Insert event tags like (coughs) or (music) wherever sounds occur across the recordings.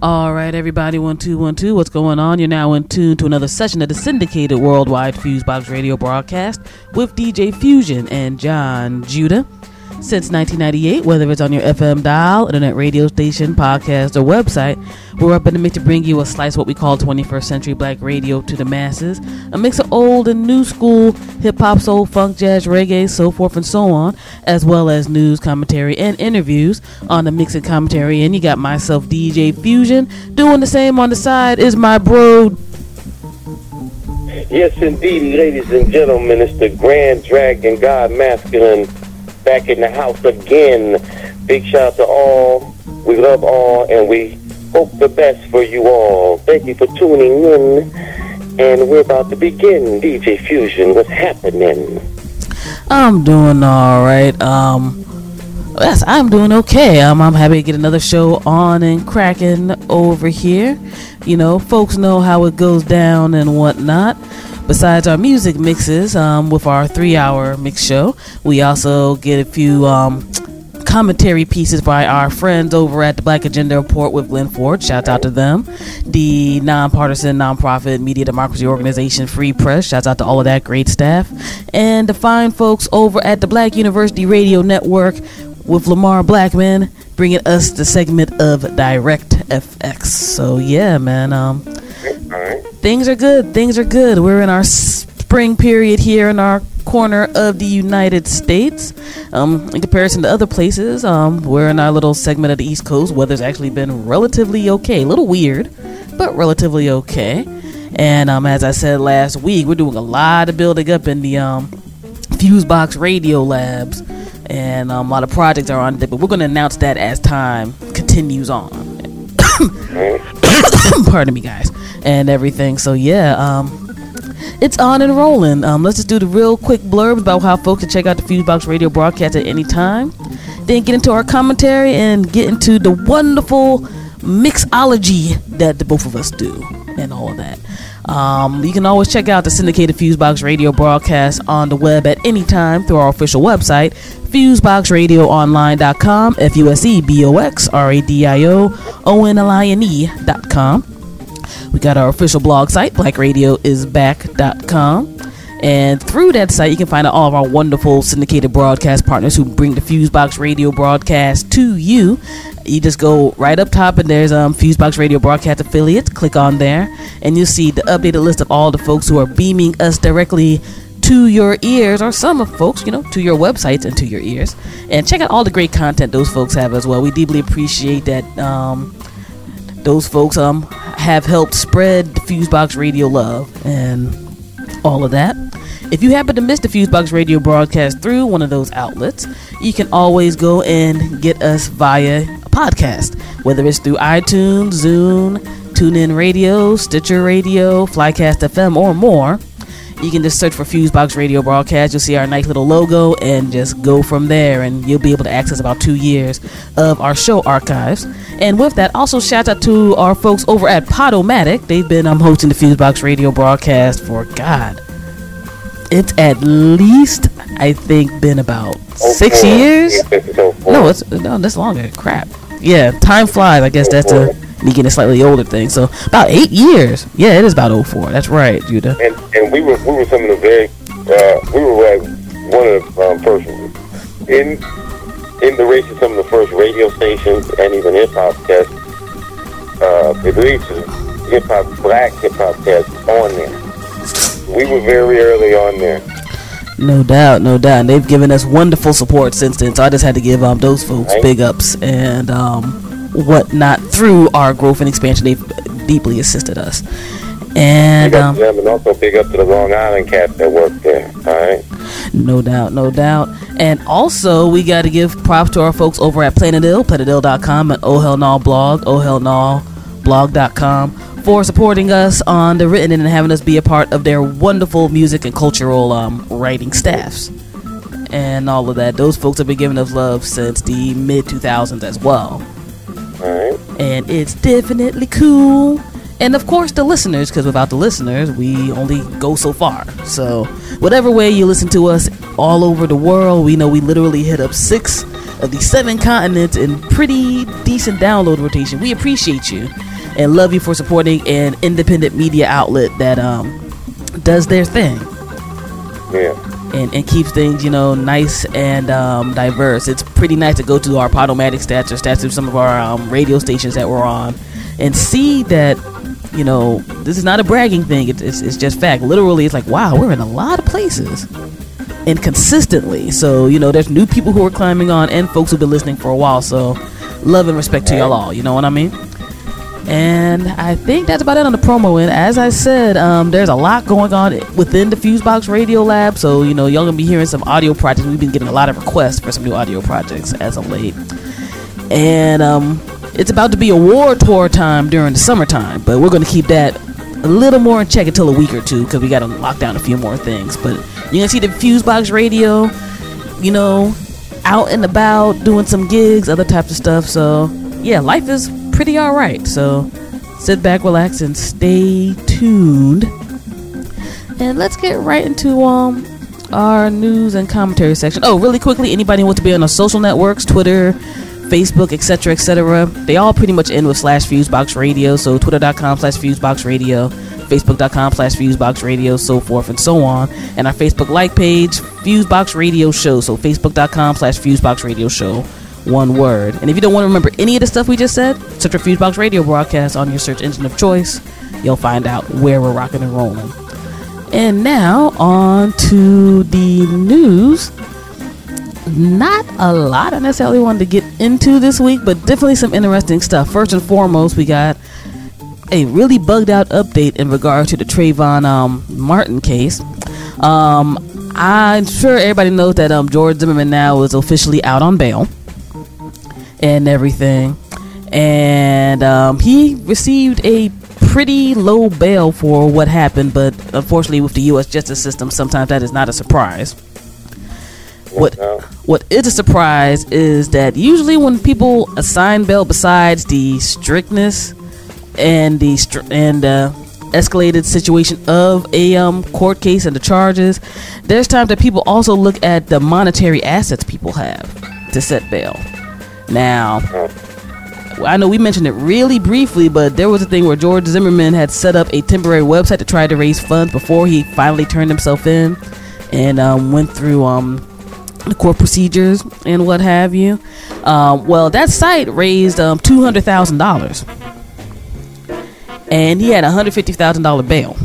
All right, everybody, one two one two. What's going on? You're now in tune to another session of the syndicated worldwide Fusebox radio broadcast with DJ Fusion and John Judah. Since 1998, whether it's on your FM dial, internet radio station, podcast, or website, we're up in the mix to bring you a slice what we call 21st century black radio to the masses. A mix of old and new school hip hop, soul, funk, jazz, reggae, so forth and so on, as well as news, commentary, and interviews on the mix and commentary. And you got myself, DJ Fusion, doing the same on the side is my bro. Yes, indeed, ladies and gentlemen, it's the Grand Dragon God Masculine back in the house again. Big shout out to all. We love all, and we hope the best for you all. Thank you for tuning in, and we're about to begin. DJ Fusion, what's happening? I'm doing all right. Um, yes, I'm doing okay. Um, I'm happy to get another show on and cracking over here. You know, folks know how it goes down and whatnot. Besides our music mixes, um, with our three-hour mix show, we also get a few um, commentary pieces by our friends over at the Black Agenda Report with Glenn Ford. Shout out to them. The nonpartisan nonprofit media democracy organization Free Press. Shouts out to all of that great staff. And the fine folks over at the Black University Radio Network with Lamar Blackman bringing us the segment of Direct FX. So yeah, man. Um, things are good. Things are good. We're in our spring period here in our corner of the United States. Um, in comparison to other places, um, we're in our little segment of the East Coast. Weather's actually been relatively okay. A little weird, but relatively okay. And um, as I said last week, we're doing a lot of building up in the um, Fusebox Radio Labs, and um, a lot of projects are on deck. But we're going to announce that as time continues on. (coughs) (coughs) Pardon me, guys, and everything. So yeah, um, it's on and rolling. Um, let's just do the real quick blurb about how folks can check out the Fusebox Radio broadcast at any time. Then get into our commentary and get into the wonderful mixology that the both of us do and all of that. Um, you can always check out the syndicated Fusebox Radio broadcast on the web at any time through our official website, FuseboxRadioOnline.com, F U S E B O X R A D I O O N L I N E.com. We got our official blog site, blackradioisback.com. And through that site, you can find out all of our wonderful syndicated broadcast partners who bring the Fusebox Radio broadcast to you. You just go right up top, and there's um, Fusebox Radio broadcast affiliates. Click on there, and you'll see the updated list of all the folks who are beaming us directly to your ears, or some of folks, you know, to your websites and to your ears. And check out all the great content those folks have as well. We deeply appreciate that. Um, those folks um have helped spread the Fusebox Radio love and all of that. If you happen to miss the Fusebox Radio broadcast through one of those outlets, you can always go and get us via a podcast, whether it's through iTunes, Zune, TuneIn Radio, Stitcher Radio, Flycast FM, or more. You can just search for Fusebox Radio broadcast. You'll see our nice little logo and just go from there, and you'll be able to access about two years of our show archives. And with that, also shout out to our folks over at Podomatic. They've been um, hosting the Fusebox Radio broadcast for God. It's at least I think been about six years. No, it's no, that's longer. Crap. Yeah, time flies. I guess that's a me getting a slightly older thing. So about eight years. Yeah, it is about 04. That's right, Judah. And, and we were we were some of the very uh, we were like one of the um, first in in the race of some of the first radio stations and even hip hop tests. Uh, I believe hip hop black hip hop tests on there. We were very early on there. No doubt, no doubt. And they've given us wonderful support since then. So I just had to give um those folks Right. big ups and um whatnot through our growth and expansion. They've deeply assisted us. And Big up um, to them and also big up to the Long Island cats that work there. All right. No doubt, no doubt. And also, we got to give props to our folks over at Planet Ill, planetill.com, and Oh Hell No blog, Oh Hell No blog.com, for supporting us on the written and having us be a part of their wonderful music and cultural um, writing staffs. and all of that. Those folks have been giving us love since the mid 2000s as well. Alright. And it's definitely cool. And of course, the listeners, because without the listeners, we only go so far. So, whatever way you listen to us all over the world, we know we literally hit up six of the seven continents in pretty decent download rotation. We appreciate you and love you for supporting an independent media outlet that um, does their thing Yeah. And, and keeps things, you know, nice and um, diverse. It's pretty nice to go to our Podomatic stats or stats of some of our um, radio stations that we're on and see that, you know, this is not a bragging thing. It's, it's, it's just fact. Literally, it's like, wow, we're in a lot of places and consistently. So, you know, there's new people who are climbing on and folks who've been listening for a while. So, love and respect to y'all all. You know what I mean? And I think that's about it on the promo. And as I said, um, there's a lot going on within the Fusebox Radio Lab. So, you know, y'all gonna be hearing some audio projects. We've been getting a lot of requests for some new audio projects as of late. And um, it's about to be a war tour time during the summertime, but we're gonna keep that a little more in check until a week or two because we gotta lock down a few more things. But you're gonna see the Fusebox Radio, you know, out and about doing some gigs, other types of stuff. So, yeah, life is pretty all right. So sit back, relax, and stay tuned. And let's get right into um our news and commentary section. Oh, really quickly, anybody wants to be on our social networks, Twitter, Facebook, etc., etc. They all pretty much end with slash Fusebox Radio. So twitter.com slash Fusebox Radio, Facebook.com slash Fusebox Radio, so forth and so on. And our Facebook like page, Fusebox Radio Show. So Facebook.com slash Fusebox Radio Show one word. And if you don't want to remember any of the stuff we just said, search for Fusebox Radio broadcast on your search engine of choice. You'll find out where we're rocking and rolling. And now on to the news. Not a lot I necessarily wanted to get into this week, but definitely some interesting stuff. First and foremost, we got a really bugged out update in regard to the Trayvon um, Martin case. Um, I'm sure everybody knows that um, George Zimmerman now is officially out on bail and everything. And um, he received a pretty low bail for what happened, but unfortunately, with the U.S. justice system, sometimes that is not a surprise. What what is a surprise is that usually when people assign bail, besides the strictness and the str- and uh, escalated situation of a um, court case and the charges, there's times that people also look at the monetary assets people have to set bail. Now, I know we mentioned it really briefly, but there was a thing where George Zimmerman had set up a temporary website to try to raise funds before he finally turned himself in and um, went through um, the court procedures and what have you. Um, well, that site raised um, two hundred thousand dollars, and he had a hundred fifty thousand dollar bail.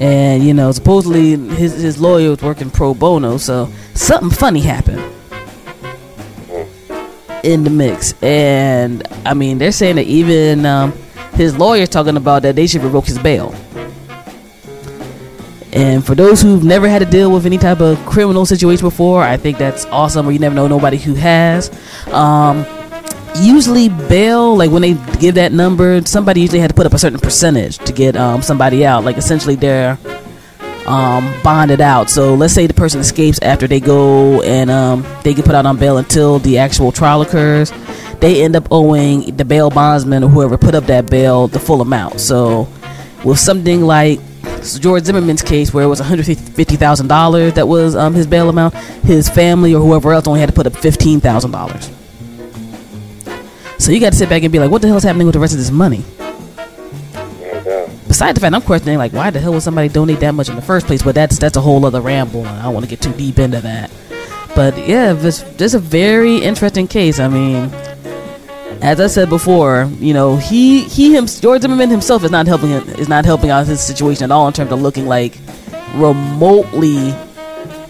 And you know, supposedly his his lawyer was working pro bono, so something funny happened in the mix. And I mean, they're saying that even um, his lawyer's talking about that they should revoke his bail. And for those who've never had to deal with any type of criminal situation before, I think that's awesome. Or you never know nobody who has. Um, usually bail, like when they give that number, somebody usually had to put up a certain percentage to get um, somebody out. Like essentially they're um, bonded out. So let's say the person escapes after they go and um, they get put out on bail until the actual trial occurs. They end up owing the bail bondsman or whoever put up that bail the full amount. So with something like George Zimmerman's case, where it was one hundred fifty thousand dollars that was um, his bail amount, his family or whoever else only had to put up fifteen thousand dollars. So you got to sit back and be like, what the hell is happening with the rest of this money? Besides the fact I'm questioning like why the hell would somebody donate that much in the first place? But that's that's a whole other ramble, and I don't want to get too deep into that. But yeah, this this is a very interesting case. I mean, as I said before, you know, he he him George Zimmerman himself is not helping him, is not helping out his situation at all in terms of looking like remotely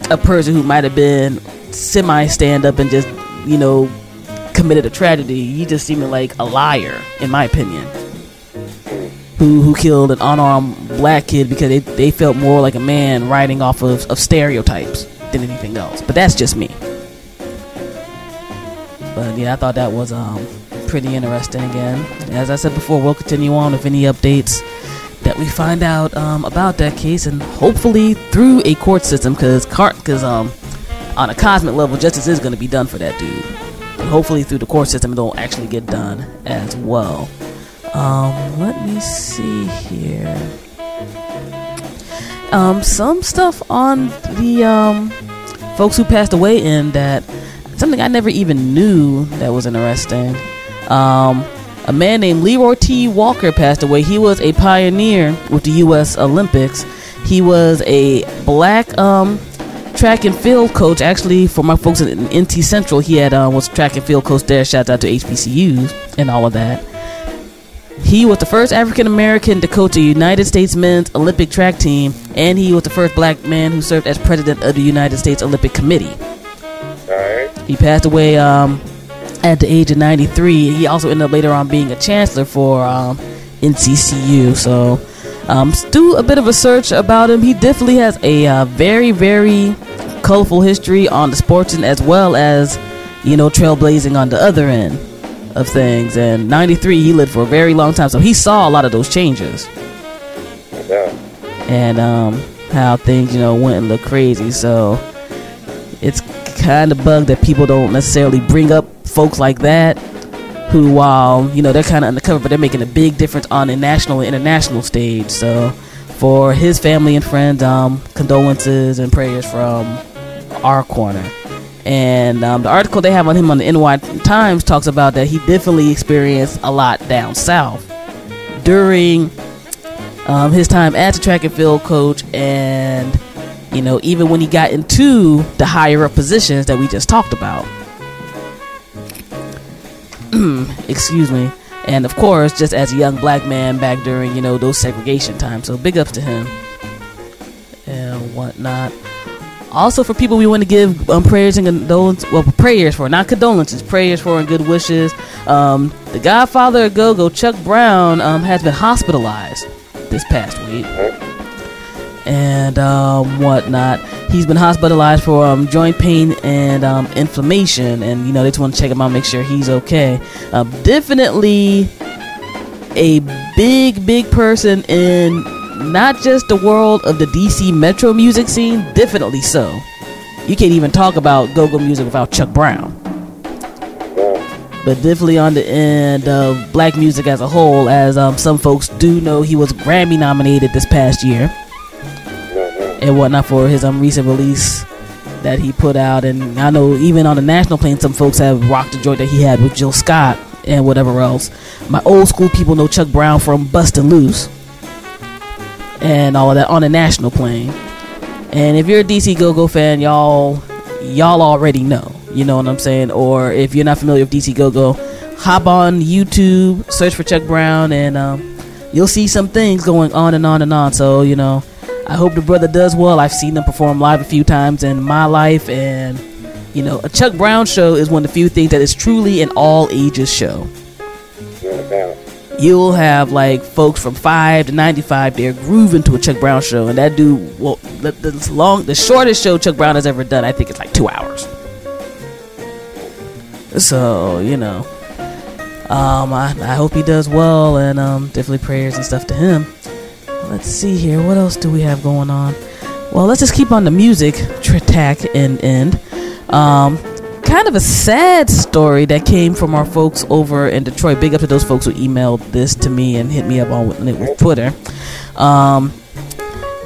a person who might have been semi stand up and just you know committed a tragedy. He just seeming like a liar, in my opinion who who killed an unarmed black kid because they, they felt more like a man riding off of, of stereotypes than anything else. But that's just me. But yeah, I thought that was um pretty interesting again. As I said before, we'll continue on with any updates that we find out um, about that case, and hopefully through a court system, because because um, on a cosmic level, justice is going to be done for that dude. And hopefully through the court system, it'll actually get done as well. Um, let me see here. Um, some stuff on the um, folks who passed away in that something I never even knew that was interesting. Um, a man named Leroy T. Walker passed away. He was a pioneer with the U.S. Olympics. He was a black um, track and field coach. Actually, for my folks in NC Central, he had uh, was track and field coach there. Shout out to HBCUs and all of that. He was the first African American to coach the United States men's Olympic track team, and he was the first black man who served as president of the United States Olympic Committee. Right. He passed away um, at the age of 93. He also ended up later on being a chancellor for um, NCCU. So, um, do a bit of a search about him. He definitely has a uh, very, very colorful history on the sports and as well as, you know, trailblazing on the other end of things. And 93, he lived for a very long time. So he saw a lot of those changes. Yeah. And um, how things, you know, went and looked crazy. So it's kind of bug that people don't necessarily bring up folks like that who while you know they're kind of undercover but they're making a big difference on a national and international stage so for his family and friends um, condolences and prayers from our corner and um, the article they have on him on the NY Times talks about that he definitely experienced a lot down south during um, his time as a track and field coach and you know even when he got into the higher up positions that we just talked about. (clears throat) Excuse me. And of course just as a young black man back during you know those segregation times. So big ups to him and whatnot also for people we want to give um, prayers and condolences well prayers for not condolences prayers for and good wishes um, the godfather of go-go chuck brown um, has been hospitalized this past week and um, whatnot. He's been hospitalized for um, joint pain and um, inflammation, and you know they just want to check him out, make sure he's okay. Um, definitely a big, big person in not just the world of the DC Metro music scene, definitely so. You can't even talk about go-go music without Chuck Brown. But definitely on the end of black music as a whole, as um, some folks do know, he was Grammy nominated this past year and whatnot for his um, recent release that he put out. And I know even on the national plane, some folks have rocked the joint that he had with Jill Scott and whatever else. My old school people know Chuck Brown from Bustin' Loose and all of that on a national plane. And if you're a DC Go Go fan, y'all y'all already know. You know what I'm saying? Or if you're not familiar with DC Go Go, hop on YouTube, search for Chuck Brown, and um, you'll see some things going on and on and on. So you know, I hope the brother does well. I've seen him perform live a few times in my life, and you know, a Chuck Brown show is one of the few things that is truly an all ages show. You'll have like folks from five to ninety-five there grooving to a Chuck Brown show, and that dude, well, the, the long, the shortest show Chuck Brown has ever done, I think it's like two hours. So you know, um, I, I hope he does well, and um, definitely prayers and stuff to him. Let's see here. What else do we have going on? Well, let's just keep on the music tack and end. Um, kind of a sad story that came from our folks over in Detroit. Big up to those folks who emailed this to me and hit me up on with Twitter. Um,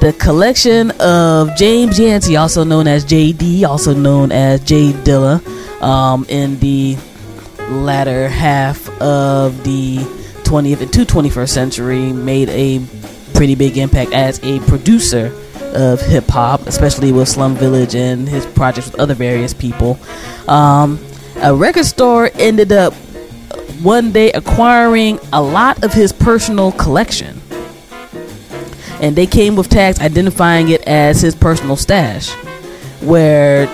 the collection of James Yancey, also known as JD, also known as J Dilla, um, in the latter half of the 20th and to 21st century, made a pretty big impact as a producer of hip hop, especially with Slum Village and his projects with other various people. Um, a record store ended up one day acquiring a lot of his personal collection. And they came with tags identifying it as his personal stash. Where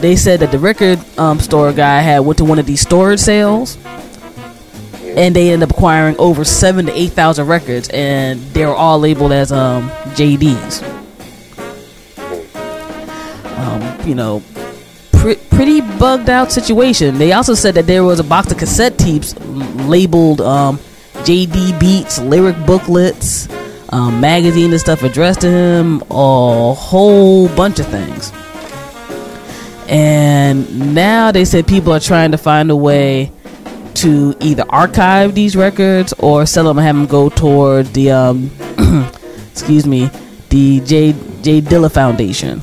they said that the record um, store guy had went to one of these storage sales and they ended up acquiring over seven to eight thousand records, and they were all labeled as um, JDs. Um, you know, pre- pretty bugged out situation. They also said that there was a box of cassette tapes labeled um, JD Beats, lyric booklets, um, magazine and stuff addressed to him, a whole bunch of things. And now they said people are trying to find a way to either archive these records or sell them and have them go towards the um, (clears throat) excuse me, the J J Dilla Foundation,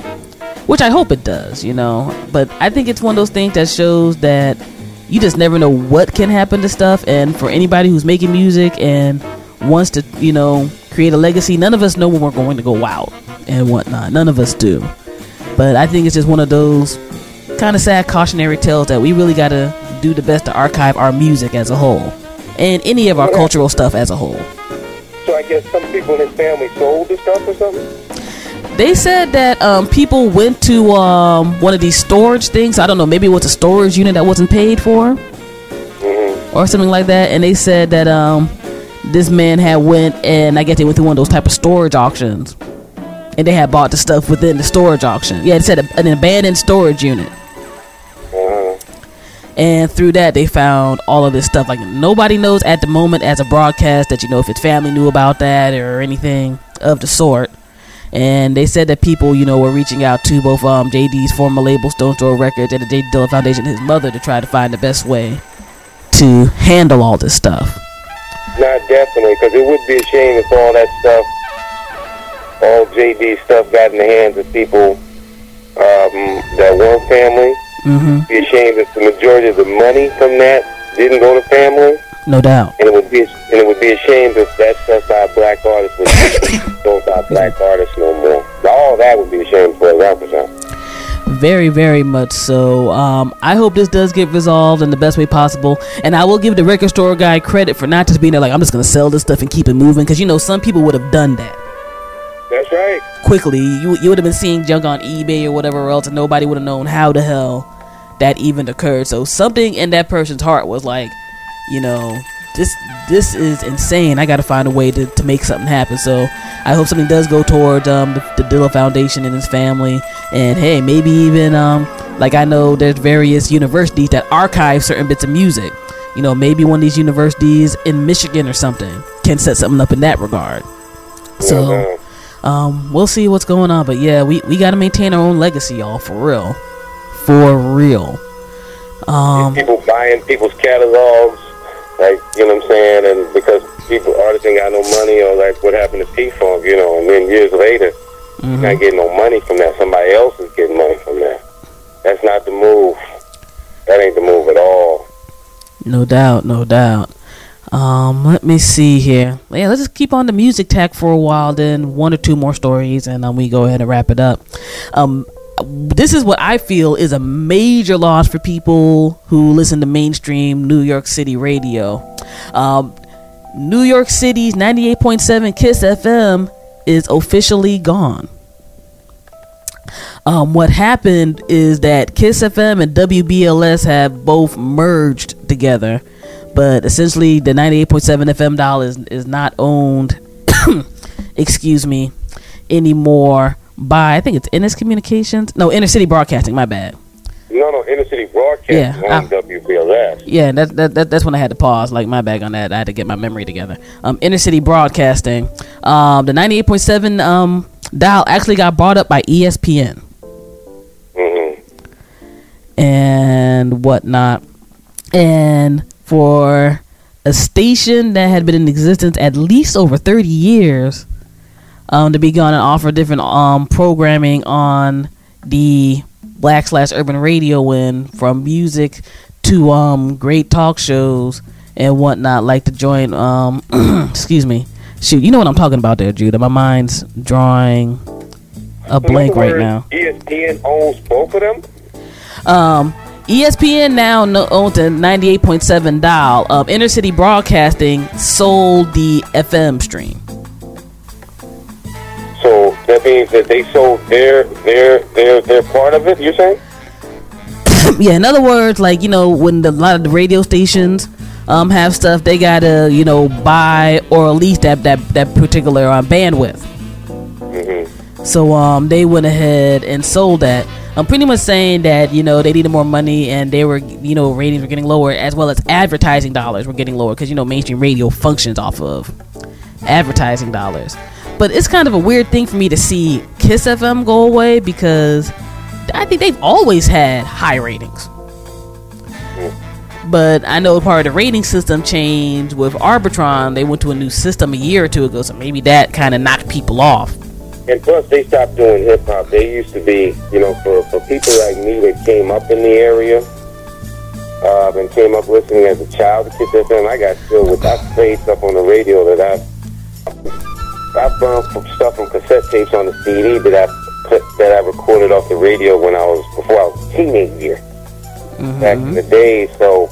which I hope it does, you know. But I think it's one of those things that shows that you just never know what can happen to stuff. And for anybody who's making music and wants to, you know, create a legacy, none of us know when we're going to go out and whatnot. None of us do. But I think it's just one of those kind of sad cautionary tales that we really got to do the best to archive our music as a whole and any of our cultural stuff as a whole. So I guess some people in his family sold the stuff or something? They said that um, people went to um, one of these storage things. I don't know, maybe it was a storage unit that wasn't paid for, Mm-hmm. or something like that. And they said that um, this man had went and I guess they went through one of those type of storage auctions, and they had bought the stuff within the storage auction. Yeah, it said a, an abandoned storage unit. Uh-huh. and through that they found all of this stuff like nobody knows at the moment as a broadcast that you know if his family knew about that or anything of the sort and they said that people you know were reaching out to both um, jd's former label Stones Throw Records and the j dilla foundation his mother to try to find the best way to handle all this stuff. Not definitely, because it would be a shame if all that stuff, all JD stuff, got in the hands of people um, that weren't family. hmm Be a shame if the majority of the money from that didn't go to family, no doubt and it would be and it would be a shame if that stuff by black artists was sold by black artists no more. All that would be a shame for a rapper. Very, very much so. Um, I hope this does get resolved in the best way possible. And I will give the record store guy credit for not just being there like, I'm just going to sell this stuff and keep it moving. Because, you know, some people would have done that That's right. quickly. You, you would have been seeing junk on eBay or whatever else, and nobody would have known how the hell that even occurred. So something in that person's heart was like, you know, this this is insane. I got to find a way to, to make something happen. So I hope something does go toward um, the, the Dilla Foundation and his family. And hey, maybe even um, like I know there's various universities that archive certain bits of music. You know, maybe one of these universities in Michigan or something can set something up in that regard. So Mhm. um, we'll see what's going on. But yeah, we, we got to maintain our own legacy, y'all, for real, for real. Um, people buying people's catalogs, like you know what I'm saying, and because people artists ain't got no money, or like what happened to P Funk, you know, and then years later, mhm. not getting no money from that. Somebody else is getting money from that. That's not the move. That ain't the move at all. No doubt, no doubt. Um, let me see here. Yeah, let's just keep on the music tack for a while, then one or two more stories, and then we go ahead and wrap it up. Um, this is what I feel is a major loss for people who listen to mainstream New York City radio. Um, New York City's 98.7 Kiss FM is officially gone. Um, what happened is that Kiss FM and WBLS have both merged together, but essentially the 98.7 FM dial is, is not owned, (coughs) excuse me, anymore by, I think it's Innis Communications. No, Inner City Broadcasting, my bad. No, no, inner city broadcast Yeah, on I- WBLS. Yeah, that, that, that that's when I had to pause. Like my bag on that. I had to get my memory together. Um, Inner City Broadcasting. Um, the 98.7 um dial actually got brought up by ESPN. hmm and whatnot. And for a station that had been in existence at least over 30 years, um, to be going and offer different um, programming on the black slash urban radio when from music to um, great talk shows and whatnot, like to join, um, (clears throat) excuse me, shoot, you know what I'm talking about there, Judah. My mind's drawing a blank right now. ESPN owns both of them. Um, ESPN now no- owns a 98.7 dial. Um, Inner City Broadcasting sold the FM stream. That means that they sold their their their their part of it. You're saying? (clears throat) yeah, in other words, like you know, when the, a lot of the radio stations um have stuff, they gotta you know buy or lease that that that particular uh, bandwidth. hmm So um, they went ahead and sold that. I'm pretty much saying that you know they needed more money and they were you know ratings were getting lower as well as advertising dollars were getting lower because you know mainstream radio functions off of advertising dollars. But it's kind of a weird thing for me to see Kiss FM go away because I think they've always had high ratings. But I know part of the rating system changed with Arbitron. They went to a new system a year or two ago, so maybe that kind of knocked people off. And plus, they stopped doing hip hop. They used to be, you know, for, for people like me that came up in the area um, and came up listening as a child to Kiss FM, I got still with I played stuff on the radio that I I burned from stuff from cassette tapes on the CD that I put, that I recorded off the radio when I was before I was a teenager Mm-hmm. back in the day. So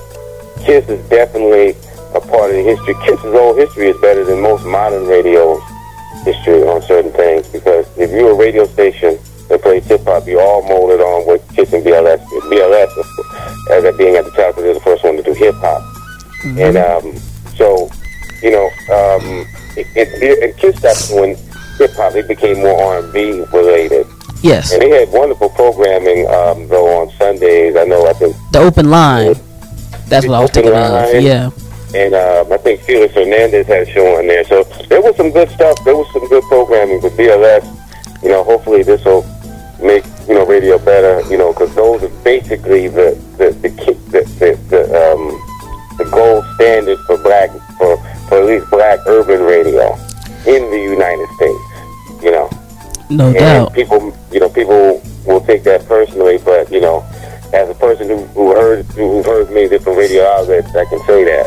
Kiss is definitely a part of the history. Kiss's old history is better than most modern radio history on certain things because if you're a radio station that plays hip hop, you're all molded on what Kiss and BLS did. BLS, (laughs) as at being at the top, because they're the first one to do hip hop. And um, so, you know, um, it, it, it Kiss stopped doing hip hop. It became more R&B related. Yes, And they had wonderful programming, um, though, on Sundays. I know, I think the open line. That's what I was thinking of. line. Yeah. and um, I think Felix Hernandez had a show on there. So there was some good stuff. There was some good programming with BLS. You know, hopefully this will make you know radio better. You know, because those are basically the the the the, the, the um the gold standard for black for for at least black urban radio in the United States. You know. No And doubt. people, you know, people will take that personally, but you know, as a person who, who heard who heard many different radio outlets, I can say that.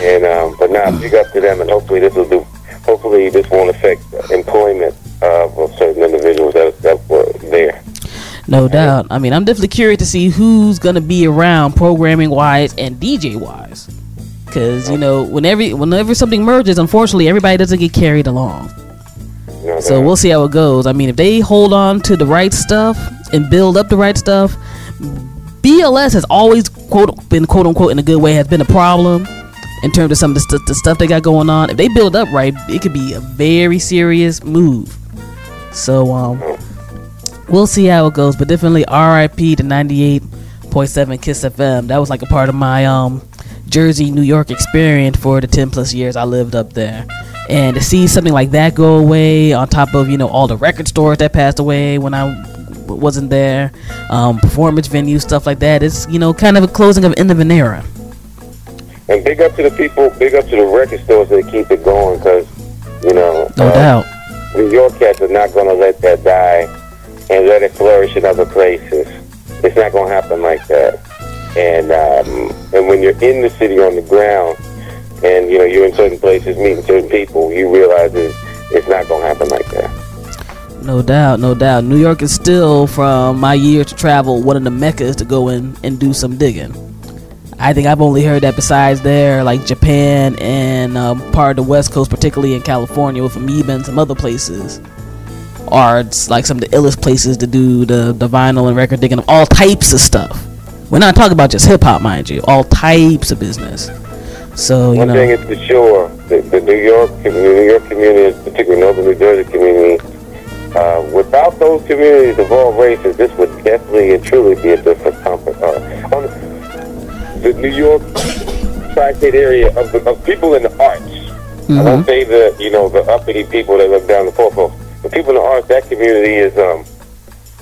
And um, but now, big up to them, and hopefully this will do. Hopefully this won't affect employment of, of certain individuals that that were there. No doubt. I mean, I'm definitely curious to see who's gonna be around programming wise and DJ wise. Cause you know, whenever whenever something merges, unfortunately, everybody doesn't get carried along. So we'll see how it goes. I mean, if they hold on to the right stuff and build up the right stuff, BLS has always quote been quote unquote in a good way has been a problem in terms of some of the, st- the stuff they got going on. If they build up right, it could be a very serious move. So um, we'll see how it goes. But definitely R.I.P. to 98.7 Kiss FM. That was like a part of my um Jersey, New York experience for the 10 plus years I lived up there. And to see something like that go away, on top of you know all the record stores that passed away when I wasn't there, um, performance venues, stuff like that, it's you know kind of a closing of end of an era. and big up to the people, big up to the record stores that keep it going, because you know, No uh, doubt. New York cats are not going to let that die and let it flourish in other places. It's not going to happen like that. And um, and when you're in the city on the ground, and you know you're in certain places meeting certain people, you realize it, it's not to happen like that. No doubt, no doubt. New York is still, from my years to travel, one of the meccas to go in and do some digging. I think I've only heard that besides there, like Japan and um, part of the West Coast, particularly in California with Amoeba and some other places, are like some of the illest places to do the, the vinyl and record digging of all types of stuff. We're not talking about just hip hop, mind you, all types of business. So, you One thing is for sure, the, the New York, the New York community, particularly Northern New Jersey community, uh, without those communities of all races, this would definitely and truly be a different company. Uh, on the New York tri-state area of, the, of people in the arts. I don't say the you know the uppity people that look down the profile. The people in the arts, that community is um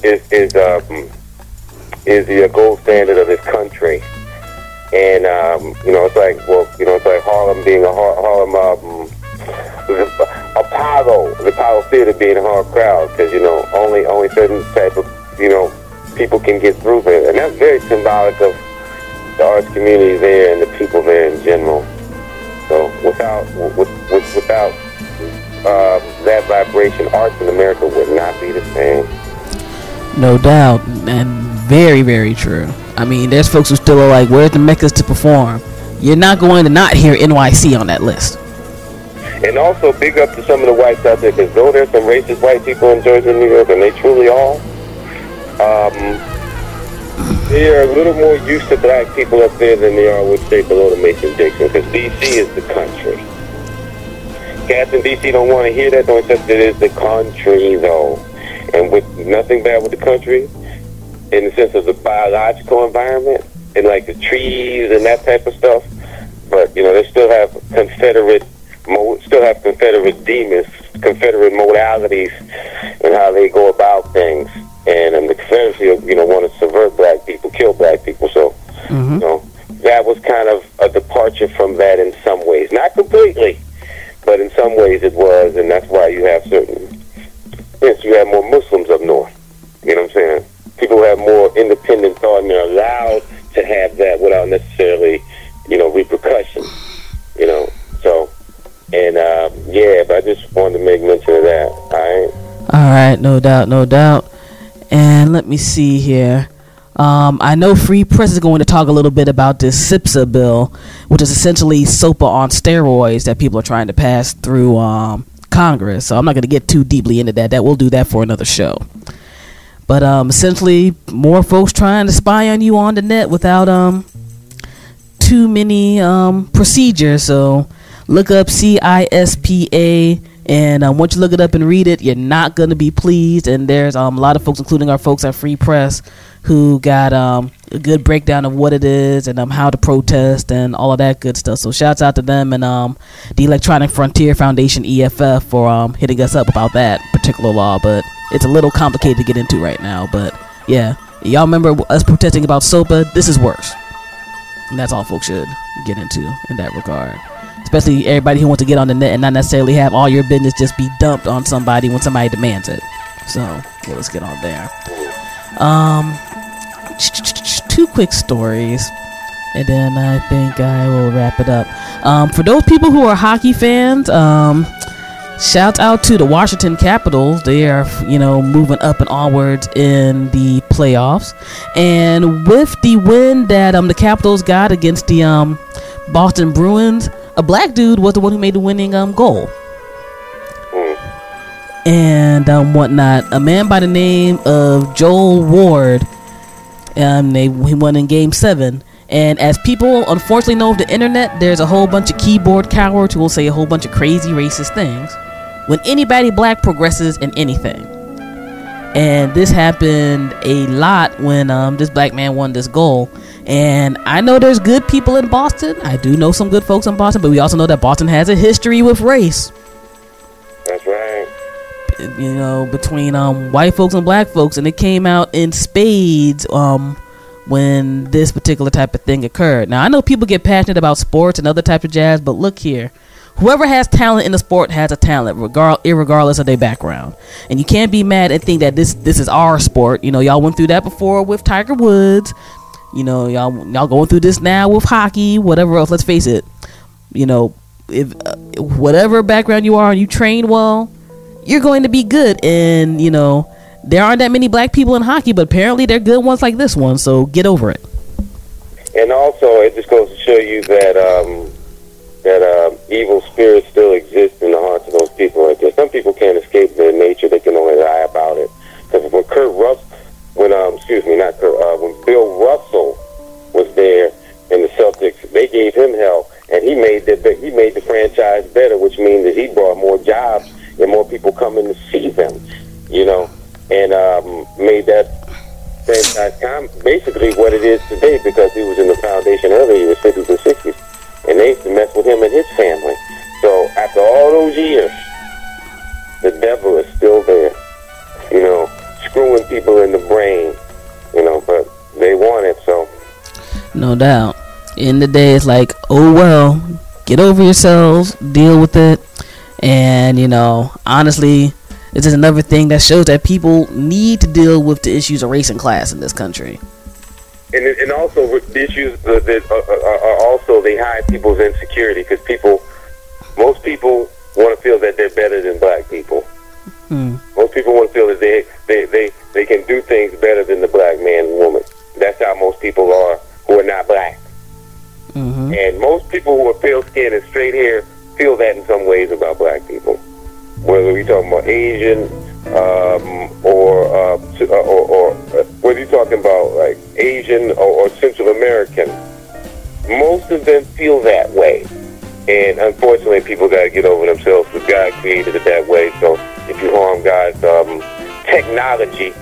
is is um is the gold standard of this country. And um, you know, it's like well, you know, it's like Harlem being a Har- Harlem um, Apollo, the Apollo Theater being a hard crowd because you know only only certain type of you know people can get through there, and that's very symbolic of the arts community there and the people there in general. So without with, with, without uh, that vibration, arts in America would not be the same. No doubt, and very, very true. I mean, there's folks who still are like, "Where's the meccas to perform?" You're not going to not hear NYC on that list. And also big up to some of the whites out there, because though there's some racist white people in and New York, and they truly are, um, they are a little more used to black people up there than they are, would say, below the Mason-Dixon, because D.C. is the country. Cats in D.C. don't want to hear that, don't accept it is the country, though. And with nothing bad with the country, in the sense of the biological environment, and like the trees and that type of stuff, but, you know, they still have Confederate mo- still have Confederate demons Confederate modalities and how they go about things. And um, the Confederacy, you know, want to subvert black people, kill black people. So, Mm-hmm. you know, that was kind of a departure from that in some ways. Not completely, but in some ways it was, and that's why you have certain. Yes, you have more Muslims up north. You know what I'm saying? People have more independent thought and they're allowed to have that without necessarily, you know, repercussions. You know, so and um, yeah, but I just wanted to make mention of that. All right. All right, no doubt, no doubt. And let me see here. Um, I know Free Press is going to talk a little bit about this CISPA bill, which is essentially SOPA on steroids that people are trying to pass through um, Congress. So I'm not going to get too deeply into that. That we'll do that for another show. But um, essentially, more folks trying to spy on you on the net without um, too many um, procedures. So look up CISPA, and um, once you look it up and read it, you're not going to be pleased. And there's um, a lot of folks, including our folks at Free Press, who got um, a good breakdown of what it is and um, how to protest and all of that good stuff. So shouts out to them and um, the Electronic Frontier Foundation EFF for um, hitting us up about that particular law. But it's a little complicated to get into right now. But yeah, y'all remember us protesting about SOPA? This is worse. And that's all folks should get into in that regard. Especially everybody who wants to get on the net and not necessarily have all your business just be dumped on somebody when somebody demands it. So, let's get on there. Um, two quick stories, and then I think I will wrap it up. Um, for those people who are hockey fans, um, shout out to the Washington Capitals. They are, you know, moving up and onwards in the playoffs. And with the win that um the Capitals got against the um Boston Bruins, a black dude was the one who made the winning um goal. And um, whatnot. A man by the name of Joel Ward. Um, they he won in Game Seven. And as people unfortunately know of the internet, there's a whole bunch of keyboard cowards who will say a whole bunch of crazy racist things when anybody black progresses in anything. And this happened a lot when um, this black man won this goal. And I know there's good people in Boston. I do know some good folks in Boston, but we also know that Boston has a history with race. That's right. You know, between um, white folks and black folks, and it came out in spades um, when this particular type of thing occurred. Now, I know people get passionate about sports and other types of jazz, but look here. Whoever has talent in the sport has a talent, regard regardless of their background. And you can't be mad and think that this this is our sport. You know, y'all went through that before with Tiger Woods. You know, y'all y'all going through this now with hockey, whatever else. Let's face it. You know, if uh, whatever background you are and you train well, you're going to be good. And you know, there aren't that many black people in hockey, but apparently they're good ones like this one. So get over it. And also, it just goes to show you that um, that uh, evil spirits still exist in the hearts of those people. Like there. Some people can't escape their nature; they can only lie about it. Because when Kurt Russ, when um, excuse me, not Kurt, uh, when Bill Russell was there in the Celtics, they gave him hell, and he made the he made the franchise better, which means that he brought more jobs and more people coming to see them. You know, and um, made that franchise basically what it is today because he was in the foundation earlier, in the 50s and 60s, and they used to mess with him and his family. So after all those years, the devil is still there, you know, screwing people in the brain, you know, but they want it, so. No doubt. In the day, it's like, oh well, get over yourselves, deal with it, and you know, honestly, this is another thing that shows that people need to deal with the issues of race and class in this country. And, and also the issues that are, also they hide people's insecurity because people, most people want to feel that they're better than black people. Hmm. Most people want to feel that they, they, they, they can do things better than the black man and woman. That's how most people are who are not black. hmm And most people who are pale skinned and straight hair feel that in some ways about black people. Whether we're talking about Asian um, or, uh, uh, or, or uh, whether you're talking about like Asian or, or Central American, most of them feel that way. And unfortunately, people got to get over themselves because God created it that way. So if you harm God's um, technology,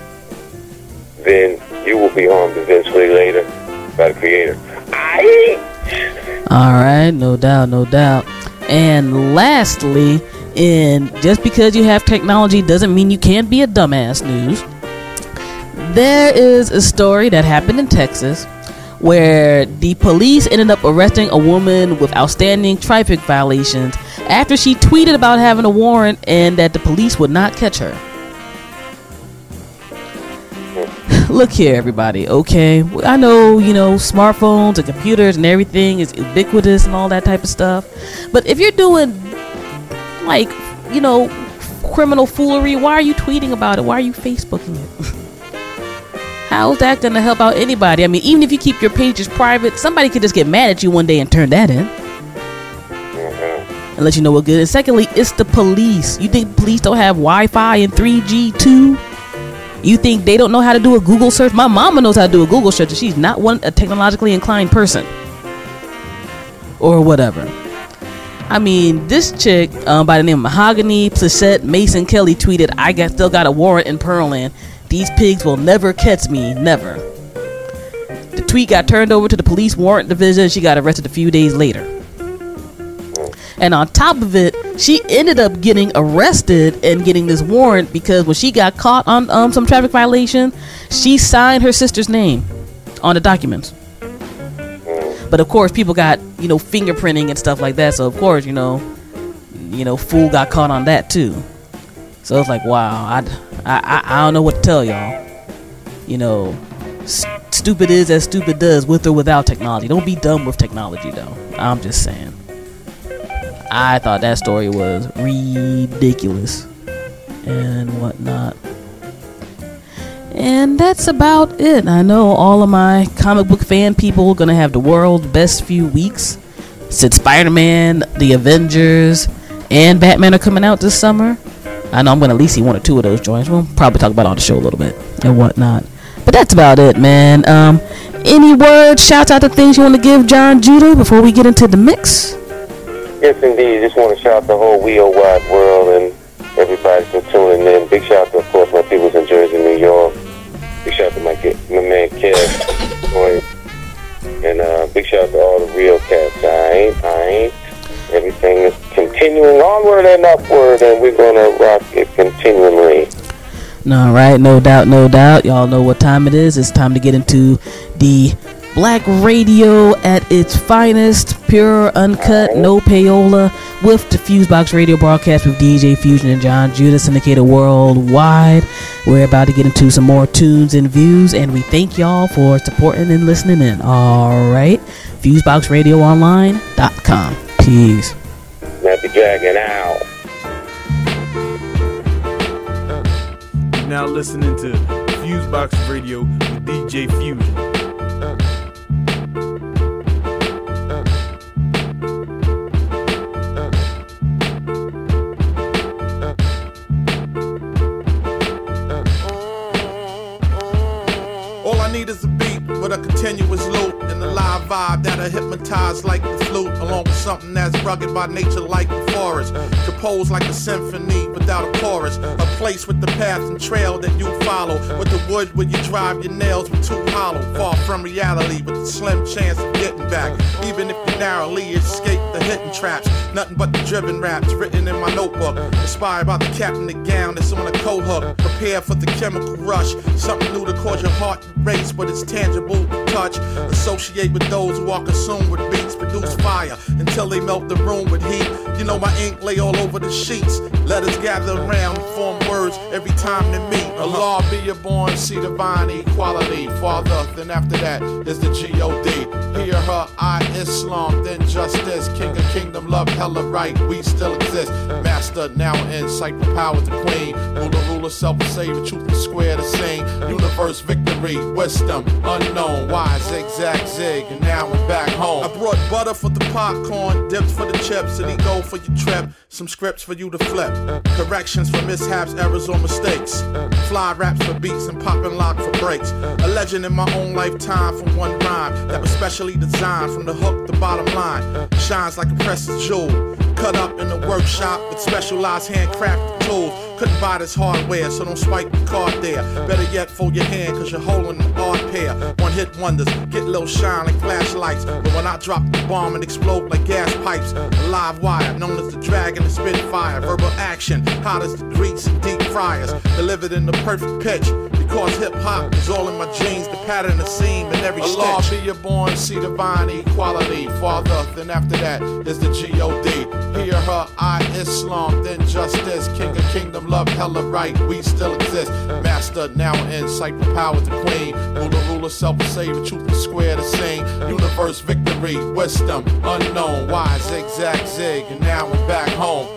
then you will be harmed eventually later by the Creator. All right, no doubt, no doubt. And lastly, And just because you have technology doesn't mean you can't be a dumbass news. There is a story that happened in Texas where the police ended up arresting a woman with outstanding traffic violations after she tweeted about having a warrant and that the police would not catch her. (laughs) Look here, everybody, okay? I know, you know, smartphones and computers and everything is ubiquitous and all that type of stuff. But if you're doing, like, you know, criminal foolery, why are you tweeting about it? Why are you Facebooking it? (laughs) How's that going to help out anybody? I mean, even if you keep your pages private, somebody could just get mad at you one day and turn that in. And let you know what good. And secondly, it's the police. You think police don't have Wi Fi and 3G too? You think they don't know how to do a Google search? My mama knows how to do a Google search, and she's not one a technologically inclined person. Or whatever. I mean, this chick um, by the name of Mahogany Placette Mason Kelly tweeted, I got still got a warrant in Pearland these pigs will never catch me, never. The tweet got turned over to the police warrant division. She got arrested a few days later. And on top of it, she ended up getting arrested and getting this warrant because when she got caught on um, some traffic violation, she signed her sister's name on the documents. But of course, people got you know fingerprinting and stuff like that. So of course, you know, you know, fool got caught on that too. So it's like, wow, I, I, I don't know what to tell y'all. You know, st- stupid is as stupid does with or without technology. Don't be dumb with technology, though. I'm just saying. I thought that story was ridiculous and whatnot. And that's about it. I know all of my comic book fan people are gonna have the world's best few weeks since Spider Man, The Avengers, and Batman are coming out this summer. I know I'm gonna at least see one or two of those joints. We'll probably talk about on the show a little bit and whatnot. But that's about it, man. Um, any words, shouts out to things you want to give John Judah before we get into the mix? Yes, indeed. Just want to shout out the whole Wheel Wide world and everybody for tuning in. Big shout out to, of course, my, man Kev. and uh, big shout out to all the real cats. I ain't, I ain't everything is continuing onward and upward, and we're gonna rock it continually. All right, no doubt, no doubt. Y'all know what time it is. It's time to get into the black radio at its finest, pure, uncut, no payola, with the Fusebox radio broadcast with DJ Fusion and John Judah, syndicated worldwide. We're about to get into some more tunes and views, and we thank y'all for supporting and listening in. All right, FuseboxRadioOnline.com. Peace. Happy Dragon out. Now listening to Fusebox Radio with DJ Fusion. Need is a beat with a continuous loop and a live vibe that'll hypnotize like the flute, along with something that's rugged by nature like the forest. Composed like a symphony without a chorus. A place with the path and trail that you follow. With the wood where you drive your nails with too hollow. Far from reality with a slim chance of getting back. Even if narrowly escape the hidden traps. Nothing but the driven raps written in my notebook. Inspired by the cap and the gown that's on a coat hook. Prepare for the chemical rush. Something new to cause your heart to race, but it's tangible touch. Associate with those who are consumed with beats, produce fire until they melt the room with heat. You know my ink lay all over the sheets. Letters gather around, form words every time they meet. Allah uh-huh. be your born, see divine equality. Father, then after that is the G-O-D. Hear her, I Islam, then justice. King of kingdom, love, hella right, we still exist. Master, now in sight, for power the queen. Ruler, ruler, self savior, truth is square the same. Universe, victory, wisdom, unknown, wise, zigzag, zig, and now we're back home. I brought butter for the popcorn, dips for the chips, and he go for your trip. Some scripts for you to flip. Corrections for mishaps, errors, or mistakes. Fly raps for beats and popping lock for breaks. A legend in my own lifetime from one rhyme that was specially designed from the hook to the bottom line. Shines like a precious jewel. Cut up in the workshop with specialized handcrafted tools. Couldn't buy this hardware, so don't swipe the card there. Better yet, fold your hand, cause you're holding an odd pair. One hit wonders, get little shine like flashlights. But when I drop the bomb and explode like gas pipes, a live wire, known as the dragon and spitfire. Verbal action, hot as the grease and deep fryers. Delivered in the perfect pitch. Because hip hop is all in my genes, the pattern, the seam, and every Allah stitch. be your born, see divine equality. Father, then after that is the G-O-D. Hear her, I Islam, then justice. King of kingdom love hella right, we still exist. Master now in sight, for power to queen. Ruler, ruler, self savior, truth is square the same. Universe victory, wisdom unknown. Why zigzag zig, and now we're back home.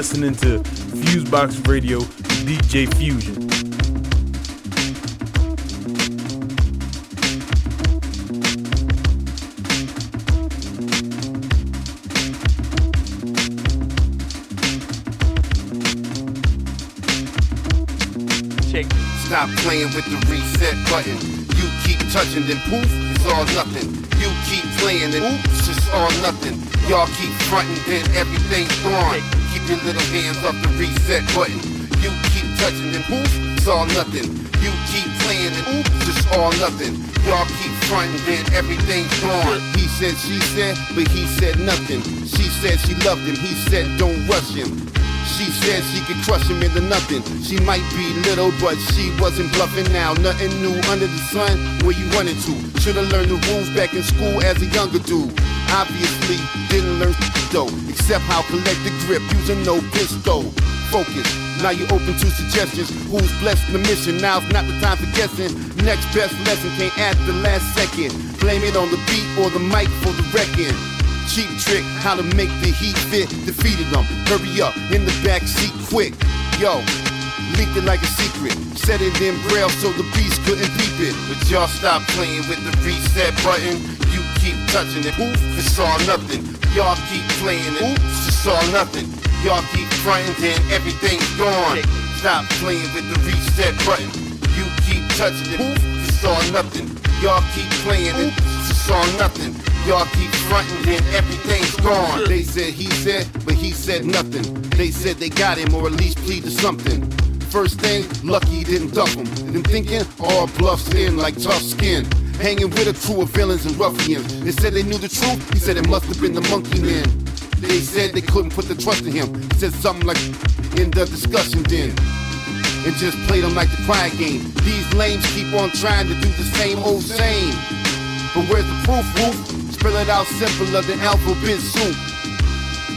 Listening to Fusebox Radio, DJ Fusion. Stop playing with the reset button. You keep touching, then poof, it's all nothing. You keep playing and oops, it's all nothing. Y'all keep fronting, then everything's gone. Your little hands off the reset button. You keep touching and oops, it's all nothing. You keep playing and oops, it's all nothing. Y'all keep fronting, then everything's gone. He said, she said, but he said nothing. She said she loved him, he said don't rush him. She said she could crush him into nothing. She might be little, but she wasn't bluffing now. Nothing new under the sun. Where you running to? Should've learned the rules back in school as a younger dude. Obviously, didn't learn though, except how collect the grip using no pistol. Focus. Now you open to suggestions. Who's blessed the mission? Now's not the time for guessing. Next best lesson can't add the last second. Blame it on the beat or the mic for the wrecking. Cheap trick, how to make the heat fit. Defeated them. Hurry up, in the back seat quick. Yo, leaked it like a secret. Set it in braille so the beast couldn't peep it. But y'all stop playing with the reset button. You keep touching it. Oof, it's all nothing. Y'all keep playing it. Oops, it's all nothing. Y'all keep fronting, then everything's gone. Stop playing with the reset button. You keep touching it. Oof, it's all nothing. Y'all keep playing it. Oops, it's all nothing. Y'all keep fronting, then everything's gone. They said he said, but he said nothing. They said they got him, or at least plead to something. First thing, lucky he didn't duck him. Then thinking, all bluffs in like tough skin. Hanging with a crew of villains and ruffians. They said they knew the truth. He said it must have been the monkey man. They said they couldn't put the trust in him. He said something like in the discussion then. And just played him like the quiet game. These lames keep on trying to do the same old same. But where's the proof, Roof? Spill it out simpler than alphabet soup.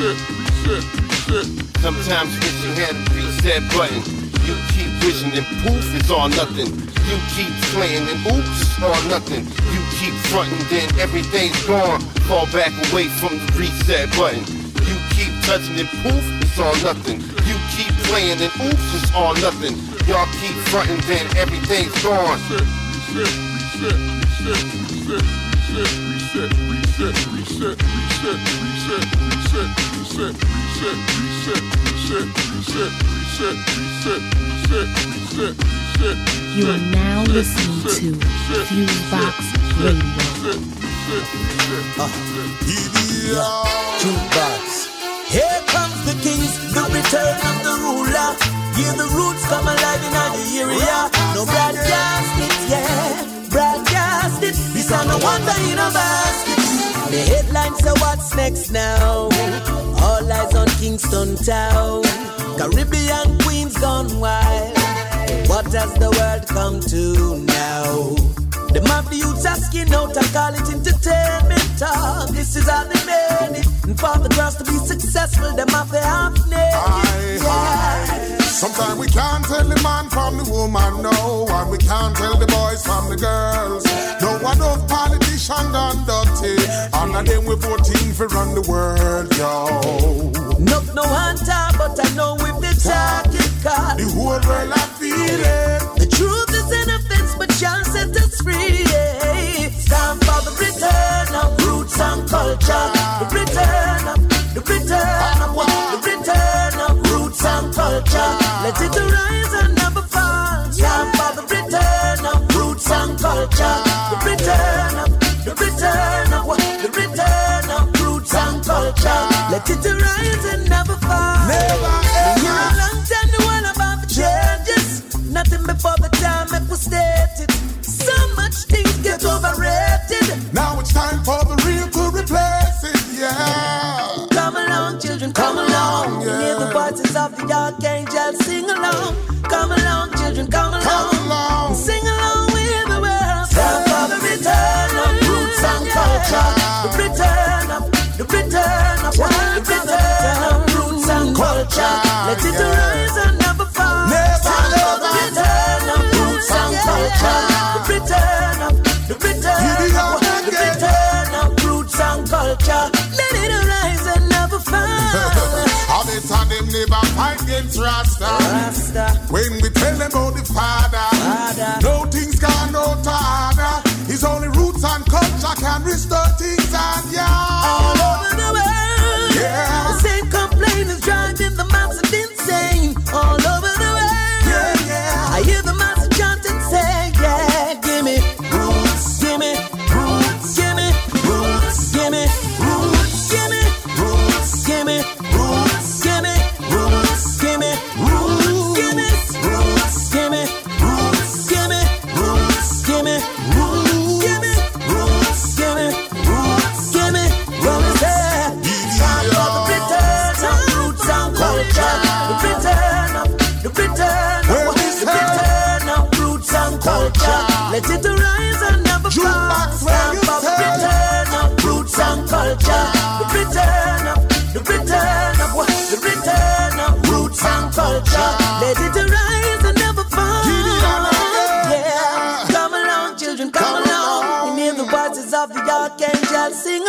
reset, reset, reset. Sometimes wish you had a reset button. You keep wishing and poof, it's all nothing. You keep playing and oops, it's all nothing. You keep fronting, then everything's gone. Fall back away from the reset button. You keep touching and poof, it's all nothing. You keep playing and oops, it's all nothing. Y'all keep fronting, then everything's gone. Reset, reset, reset, reset, reset, reset, reset, reset, reset, reset, reset, reset, reset, reset, reset, reset, reset, reset, reset, reset, reset. You are now listening to Fusebox Radio. Jukebox. Here comes the kings, the return of the ruler. Hear the roots come alive in the area. No broadcast it, yeah. Broadcast it. This are no wonder in a basket. The headlines say what's next now. All eyes on Kingston Town. Caribbean queens gone wild. What has the world come to now? Have the youths asking out and call it entertainment talk. This is how they made it. And for the girls to be successful, them have to half naked. Yeah. Sometimes we can't tell the man from the woman, no, and we can't tell the boys from the girls. No one of politician done dirty, and of them we 14 for run the world, yo. No, no hunter, but I know if they talk it. The whole world I feel it. The truth is an offense, but John set us free. Time for the return of roots and culture. The return of, the return roots and culture. Let it arise and never fall. Time for the return of roots and culture. The return of, the return of what? The return of roots and culture. Let it arise and never fall. Never here a long time, know all about the changes. Nothing before the time it was stated. So much things get overrated. Now it's time for the real to replace it, yeah. Come along, children, come along. Yeah. Voices of the archangel sing along. Come along, children, come along. Come along. Sing against Rasta. Rasta. When we tell them about the Father, Father. no things can no to order. His only roots and culture can restore things and yeah.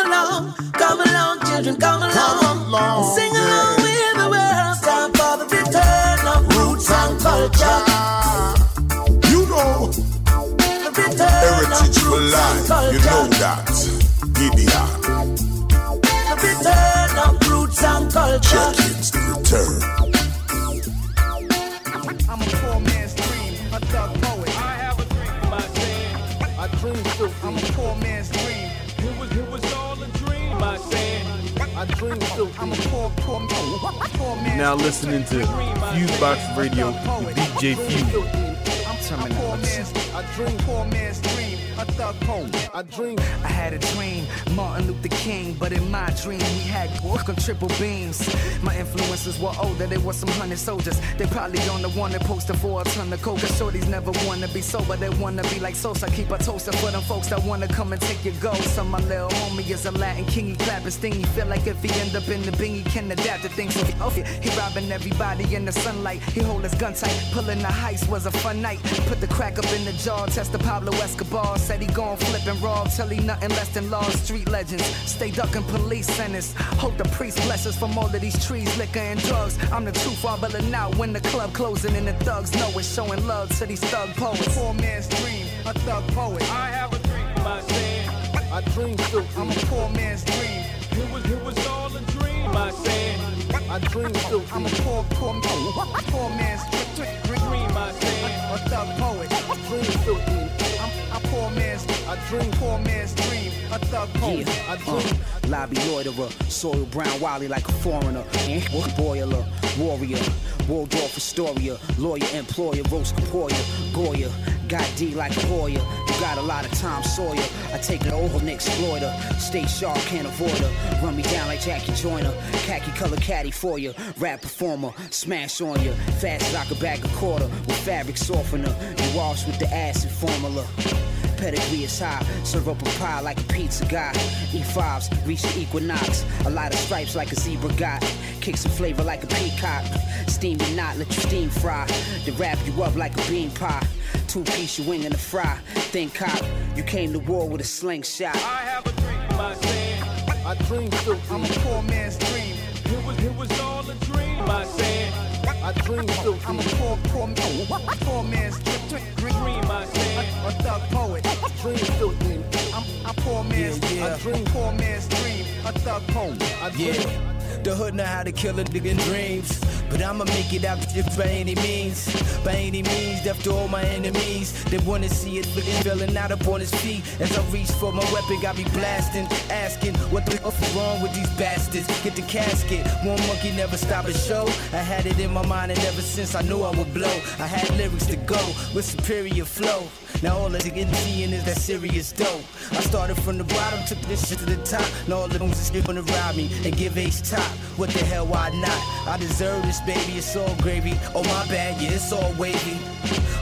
Along. Come along, children, come along. Come along, sing yeah. along with the world. Time for the return of roots and culture. You know, The return heritage of and life. You know that. Gideon, The return of roots and culture. check-ins, the return. Now listening to Fusebox Radio with DJ Fusion. A thug. I dream. I had a dream, Martin Luther King, but in my dream he had work on triple beams. My influences were older, they were some hundred soldiers. They probably on the one that posted for a ton of coke. Shorties never wanna be sober, they wanna be like Sosa. Keep a toaster for them folks that wanna come and take your gold. So my little homie is a Latin king, he clapping stingy. Feel like if he end up in the bing, he can adapt to things. He, oh, yeah, he robbing everybody in the sunlight. He hold his gun tight, pulling the heist was a fun night. Put the crack up in the jar, test the Pablo Escobar. Said he gon' flip and rob till he nothing less than lost street legends. Stay ducking police sentence. Hope the priest bless us from all of these trees, liquor and drugs. I'm the truth, I'm bailing out when the club closing and the thugs know it's showing love to these thug poets. Poor man's dream, a thug poet. I have a dream, my saying. I dream too. I'm a poor man's dream. It was, it was all a dream, my saying. I dream too. I'm a poor, poor, man. poor man's dream, dream, my saying. A thug poet. Dream too. Poor man's, I dream, poor man's dream. A thug poet. I dream. Uh, lobby loiterer, soil brown wally like a foreigner. Eh? Boiler, warrior, Waldorf Astoria, lawyer, employer, roast Capoya, Goya, got D like a Hoya. You got a lot of Tom Sawyer. I take it over and exploit her. Stay sharp, can't avoid her. Run me down like Jackie Joyner. Khaki color caddy for you. Rap performer, smash on you. Fast as I could bag a quarter with fabric softener. You wash with the acid formula. Pedigree is high, serve up a pie like a pizza guy. E5s reach the equinox, a lot of stripes like a zebra got. Kick some flavor like a peacock. Steam you not, let you steam fry. Then wrap you up like a bean pie. Two piece you wing in the fry. Think cop, you came to war with a slingshot. I have a dream, my saying. I dream too. I'm a poor man's dream. It was, it was all a dream, my saying. I dream too. I'm a poor, poor, man, poor man's dream, I dream, my saying. A, thug poet. Dream too. I'm a poor man's, Yeah, yeah. I dream poor man's dream. A thug poet. I dream. Yeah. The hood know how to kill a nigga in dreams. But I'ma make it out if by any means. By any means, death to all my enemies. They wanna see it, but they feeling out up on his feet. As I reach for my weapon, got me blasting, asking what the fuck is wrong with these bastards. Get the casket, one monkey never stop a show. I had it in my mind, and ever since I knew I would blow. I had lyrics to go with superior flow. Now all that's getting seeing is that serious dope. I started from the bottom, took this shit to the top. Now all the hoes is gonna rob me and give ace top. What the hell, why not? I deserve this, baby, it's all gravy. Oh my bad, yeah, it's all wavy.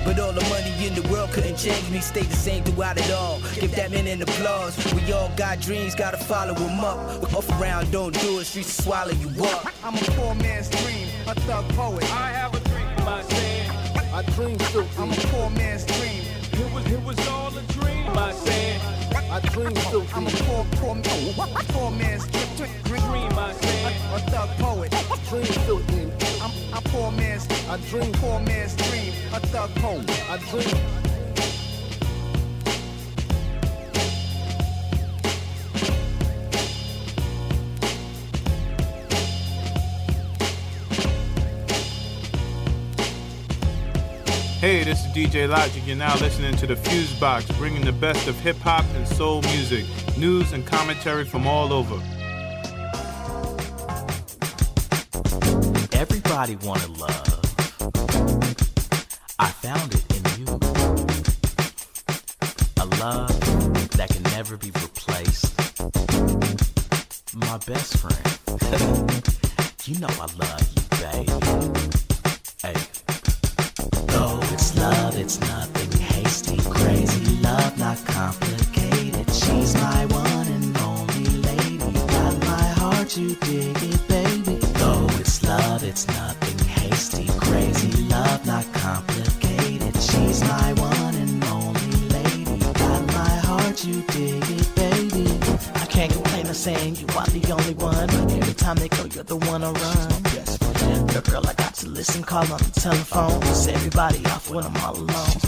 But all the money in the world couldn't change me. Stay the same throughout it all. Give that man an applause. We all got dreams, gotta follow them up. Off around, don't do it, streets will swallow you up. I'm a poor man's dream, a thug poet. I have a dream, my saying. I dream too. I'm a poor man's dream. it was, it was all a dream. I said, I dream filthy. I'm a poor, poor, poor, poor man's dream. dream. I said, A, a thug poet, dream filthy. I'm a poor man's, I dream poor man's dream. A thug poet, I dream. Hey, this is DJ Logic. You're now listening to the Fuse Box, bringing the best of hip hop and soul music, news and commentary from all over. Everybody wanted love. I found it in you. A love that can never be replaced. My best friend. (laughs) you know I love you, baby. It's nothing hasty, crazy love, not complicated. She's my one and only lady. Got my heart, you dig it, baby. Though it's love, it's nothing hasty, crazy love, not complicated. She's my one and only lady. Got my heart, you dig it, baby. I can't complain of saying you are the only one. Every time they go, you're the one I run. Girl, girl, I got to listen, call on the telephone. Piss everybody off when I'm all alone.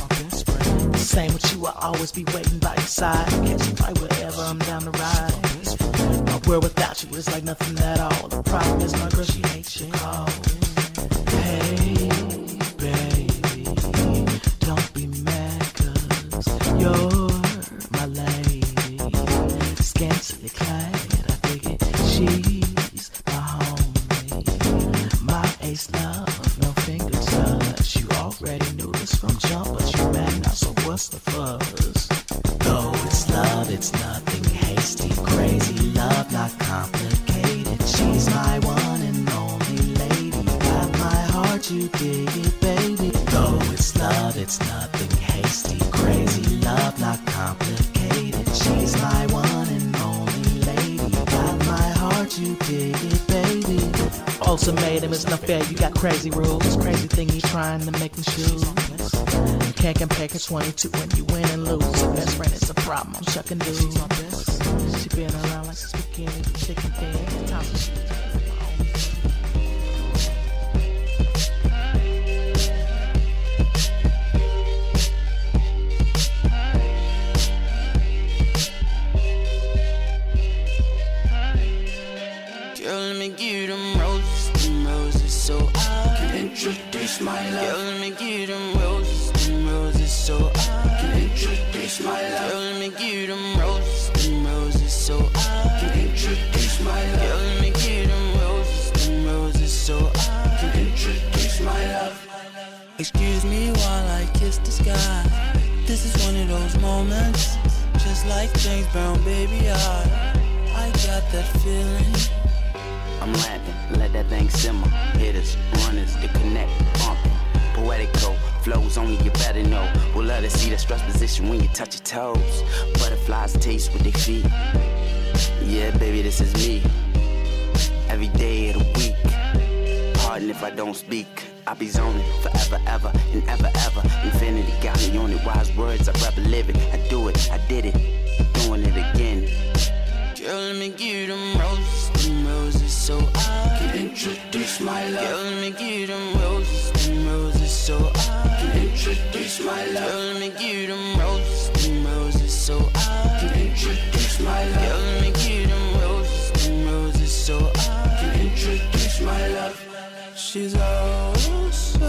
Same with you, I always be waiting by your side. Catch you right wherever I'm down the ride. My world without you is like nothing at all. The problem is my girl, she hates your call. Hey, baby, don't be mad, cause you're my lady. Scantily clad, I dig it. She's homie. Love, no finger touch. You already knew this from jump, but you mad now, so what's the fuss? Though it's love, it's nothing hasty, crazy love, not complicated. She's my one and only lady. Got my heart, you dig it, baby. Though it's love, it's nothing hasty, crazy love, not complicated. She's my one and only lady. Got my heart, you dig. Ultimatum is not fair, you got crazy rules. Crazy thing you trying to make me choose. You can't compare to 22 when you win and lose. Your best friend is a problem, I'm chucking dudes. She been around like she's bikini, chicken she Girl, let me give them roses, them roses, so I can introduce my love. Girl, let me give them roses, them roses, so I can introduce my love. Girl, let me give them roses, them roses, so I can introduce my love. Girl, let me give them roses, them roses, so I can introduce my love. Excuse me while I kiss the sky. This is one of those moments, just like James Brown, baby. I, I got that feeling. I'm rapping, let that thing simmer. Hitters, runners, the connect, bumping. Poetical flows only you better know. We'll let us see the stress position when you touch your toes. Butterflies taste with their feet. Yeah, baby, this is me. Every day of the week. Pardon if I don't speak. I be zoning forever, ever, and ever, ever. Infinity got me on it. Wise words, rather live it. I do it, I did it, doing it again. Girl, let me give you them roses, them roses, so I can introduce my love. Girl, let me give them roses, them roses, so I can introduce my love. Girl, let me give them roses, them roses, so I can introduce my love. Girl, let me give them roses, them roses, so I can introduce my love. She's outside,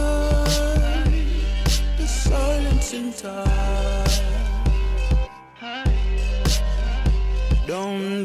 the silence in time. Don't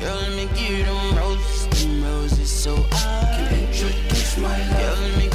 Girl, let me give them roses, them roses so I can introduce my love. Girl,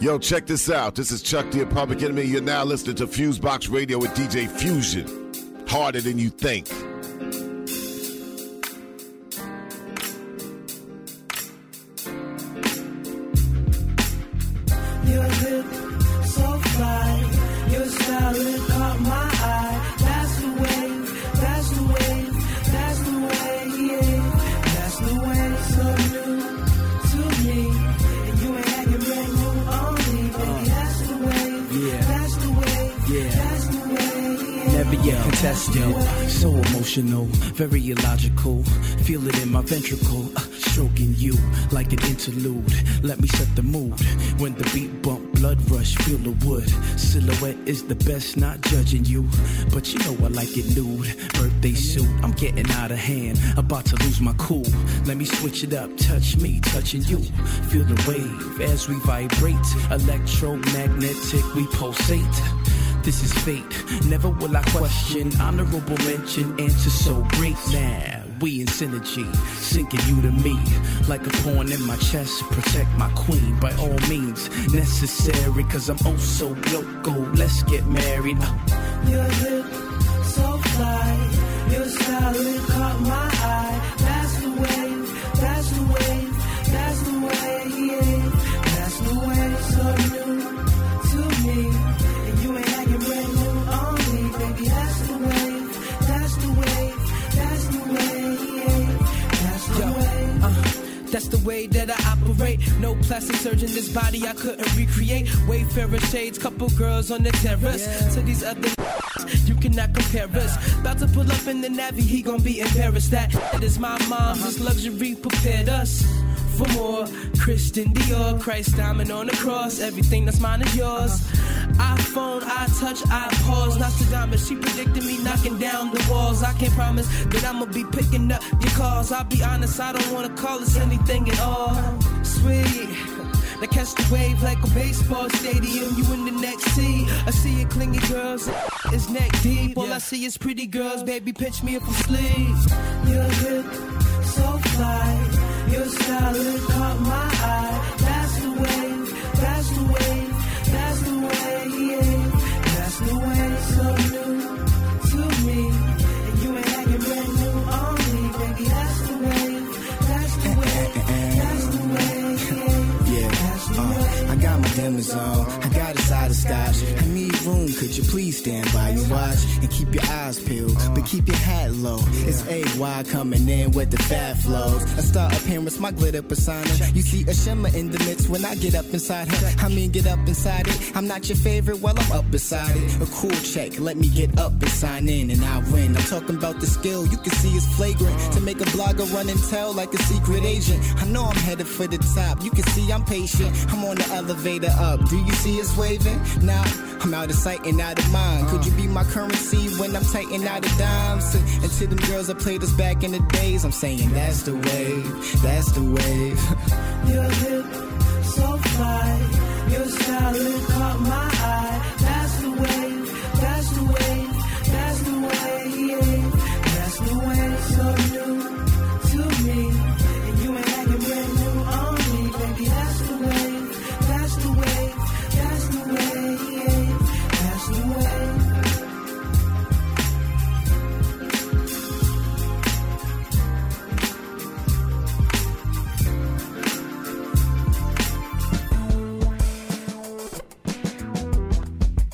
Yo, check this out. This is Chuck the Public Enemy. You're now listening to Fusebox Radio with DJ Fusion. Harder than you think. Very illogical. Feel it in my ventricle. uh, stroking you like an interlude. Let me set the mood. When the beat bump, blood rush, feel the wood. Silhouette is the best, not judging you. But you know I like it nude. Birthday suit, I'm getting out of hand. About to lose my cool. Let me switch it up. Touch me, touching you. Feel the wave as we vibrate. Electromagnetic, we pulsate. This is fate. Never will I question. Honorable mention, answer so great. Now we in synergy, sinking you to me like a pawn in my chest. Protect my queen by all means necessary. Cause I'm oh so loco. Let's get married. Uh, Your lip so fly, your style caught my eye. That's the way, That's the way that I operate. No plastic surgeon, this body I couldn't recreate. Wayfarer shades, couple girls on the terrace. To these other you cannot compare us. About to pull up in the Navy, he gon' be embarrassed. That, is my mom's luxury prepared us. For more, Christian Dior, Christ diamond on the cross. Everything that's mine is yours. iPhone, I touch, I pause. Nostradamus, she predicted me knocking down the walls. I can't promise that I'ma be picking up your calls. I'll be honest, I don't wanna call this anything at all. Sweet. Now catch the wave like a baseball stadium. You in the next seat. I see it clingy girls. It's neck deep. All I see is pretty girls. Baby, pinch me if I'm asleep. Your lip so fly, your style it caught my eye. That's the way, that's the way, uh, I got my dimmers on. I got a side of scotch. I need room. Could you please stand by and watch and keep your eyes peeled, but keep your hat low. It's AY coming in with the fat flows. I start appearance, my glitter persona. You see a shimmer in the midst when I get up inside her. I mean, get up inside it. I'm not your favorite, well, I'm up beside it. A cool check, let me get up and sign in, and I win. I'm talking about the skill, you can see it's flagrant. To make a blogger run and tell like a secret agent. I know I'm headed for the top, you can see I'm patient. I'm on the elevator up, do you see us waving? Nah, I'm out of sight and out of mind. Could you be my currency when I'm tighten out of dimes? And to them girls that played us back in the days, I'm saying that's the wave, that's the wave. (laughs) Your lip so fly, your style caught my eye. That's the way, that's the way,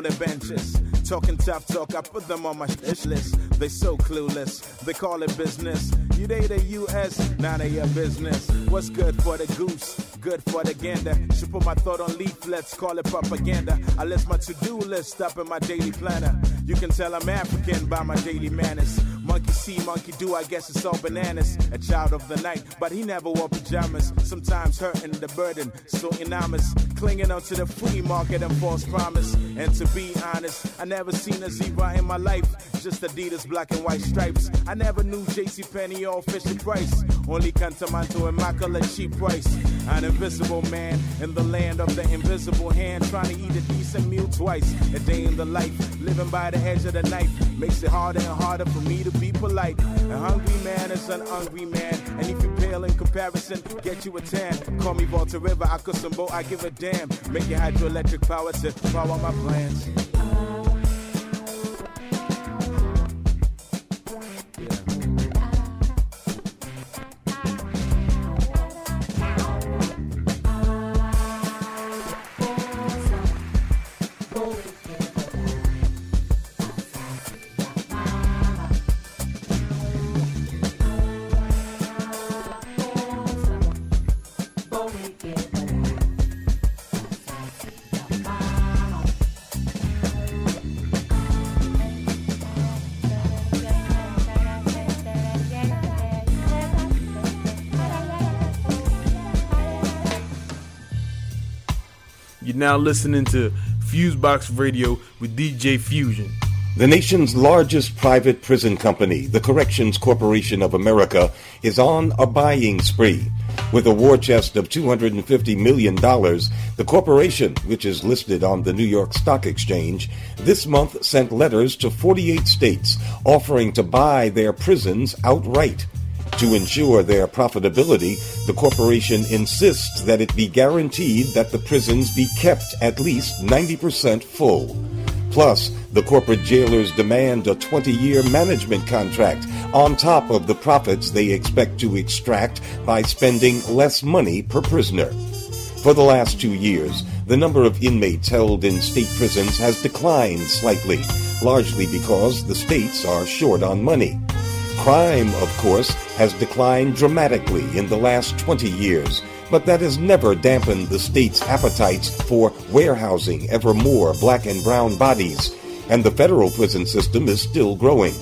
On the benches. Talking tough talk, I put them on my wish list. They so clueless, they call it business. You they the US, none of your business. What's good for the goose? Good for the gander. Should put my thought on leaflets, call it propaganda. I list my to-do list up in my daily planner. You can tell I'm African by my daily manners. Monkey see, monkey do, I guess it's all bananas. A child of the night, but he never wore pajamas. Sometimes hurting the burden, so enormous. Clinging onto the free market and false promise. And to be honest, I never seen a zebra in my life. Just Adidas black and white stripes. I never knew JC Penney or Fisher Price. Only Kantamanto and Immaculate cheap price. An invisible man in the land of the invisible hand. Trying to eat a decent meal twice. A day in the life, living by the edge of the knife. Makes it harder and harder for me to be polite. A hungry man is an hungry man. And if you pale in comparison, get you a tan. Call me Volta River, Akosombo, I give a damn. Make it hydroelectric power to power my plans. Now listening to Fusebox Radio with DJ Fusion. The nation's largest private prison company, the Corrections Corporation of America, is on a buying spree. With a war chest of $250 million, the corporation, which is listed on the New York Stock Exchange, this month sent letters to 48 states offering to buy their prisons outright. To ensure their profitability, the corporation insists that it be guaranteed that the prisons be kept at least 90% full. Plus, the corporate jailers demand a 20 year management contract on top of the profits they expect to extract by spending less money per prisoner. For the last two years, the number of inmates held in state prisons has declined slightly, largely because the states are short on money. Crime, of course, has declined dramatically in the last 20 years, but that has never dampened the state's appetites for warehousing ever more black and brown bodies, and the federal prison system is still growing.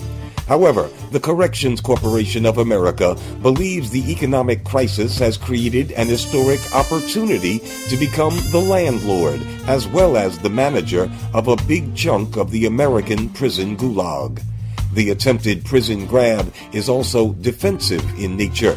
However, the Corrections Corporation of America believes the economic crisis has created an historic opportunity to become the landlord as well as the manager of a big chunk of the American prison gulag. The attempted prison grab is also defensive in nature.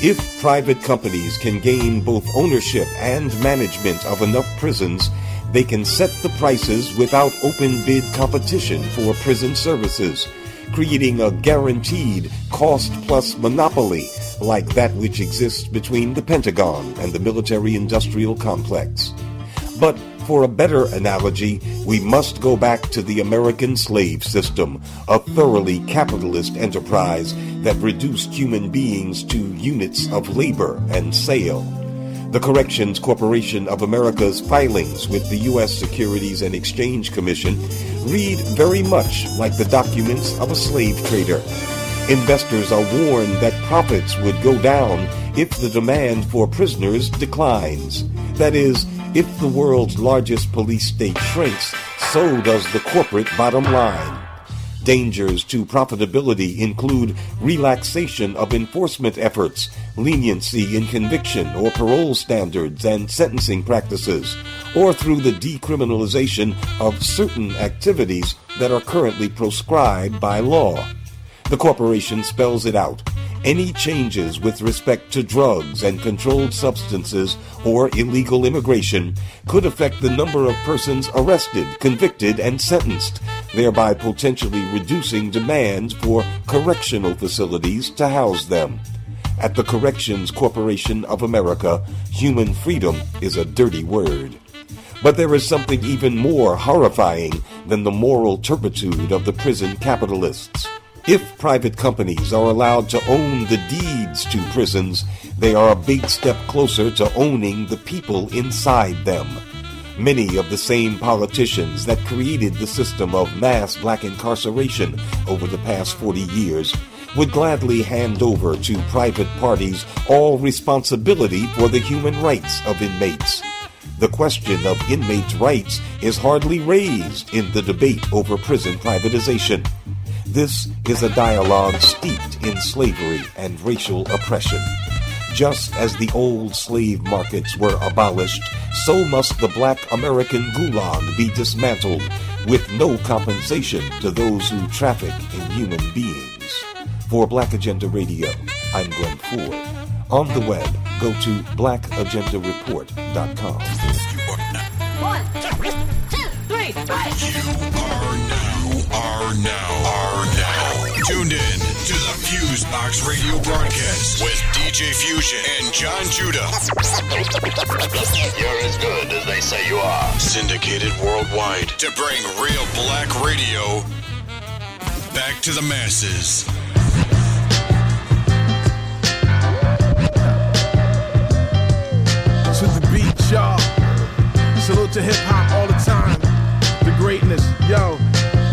If private companies can gain both ownership and management of enough prisons, they can set the prices without open bid competition for prison services, creating a guaranteed cost plus monopoly like that which exists between the Pentagon and the military industrial complex. But for a better analogy, we must go back to the American slave system, a thoroughly capitalist enterprise that reduced human beings to units of labor and sale. The Corrections Corporation of America's filings with the U.S. Securities and Exchange Commission read very much like the documents of a slave trader. Investors are warned that profits would go down if the demand for prisoners declines. That is, if the world's largest police state shrinks, so does the corporate bottom line. Dangers to profitability include relaxation of enforcement efforts, leniency in conviction or parole standards and sentencing practices, or through the decriminalization of certain activities that are currently proscribed by law. The corporation spells it out. Any changes with respect to drugs and controlled substances or illegal immigration could affect the number of persons arrested, convicted, and sentenced, thereby potentially reducing demands for correctional facilities to house them. At the Corrections Corporation of America, human freedom is a dirty word. But there is something even more horrifying than the moral turpitude of the prison capitalists. If private companies are allowed to own the deeds to prisons, they are a big step closer to owning the people inside them. Many of the same politicians that created the system of mass black incarceration over the past 40 years would gladly hand over to private parties all responsibility for the human rights of inmates. The question of inmates' rights is hardly raised in the debate over prison privatization. This is a dialogue steeped in slavery and racial oppression. Just as the old slave markets were abolished, so must the black American gulag be dismantled with no compensation to those who traffic in human beings. For Black Agenda Radio, I'm Glen Ford. On the web, go to blackagendareport.com. One, two, three, Are now, are now tuned in to the Fusebox Radio broadcast with DJ Fusion and John Judah. You're as good as they say you are. Syndicated worldwide to bring real black radio back to the masses. to the beat, y'all. Salute to hip hop all the time. The greatness, yo.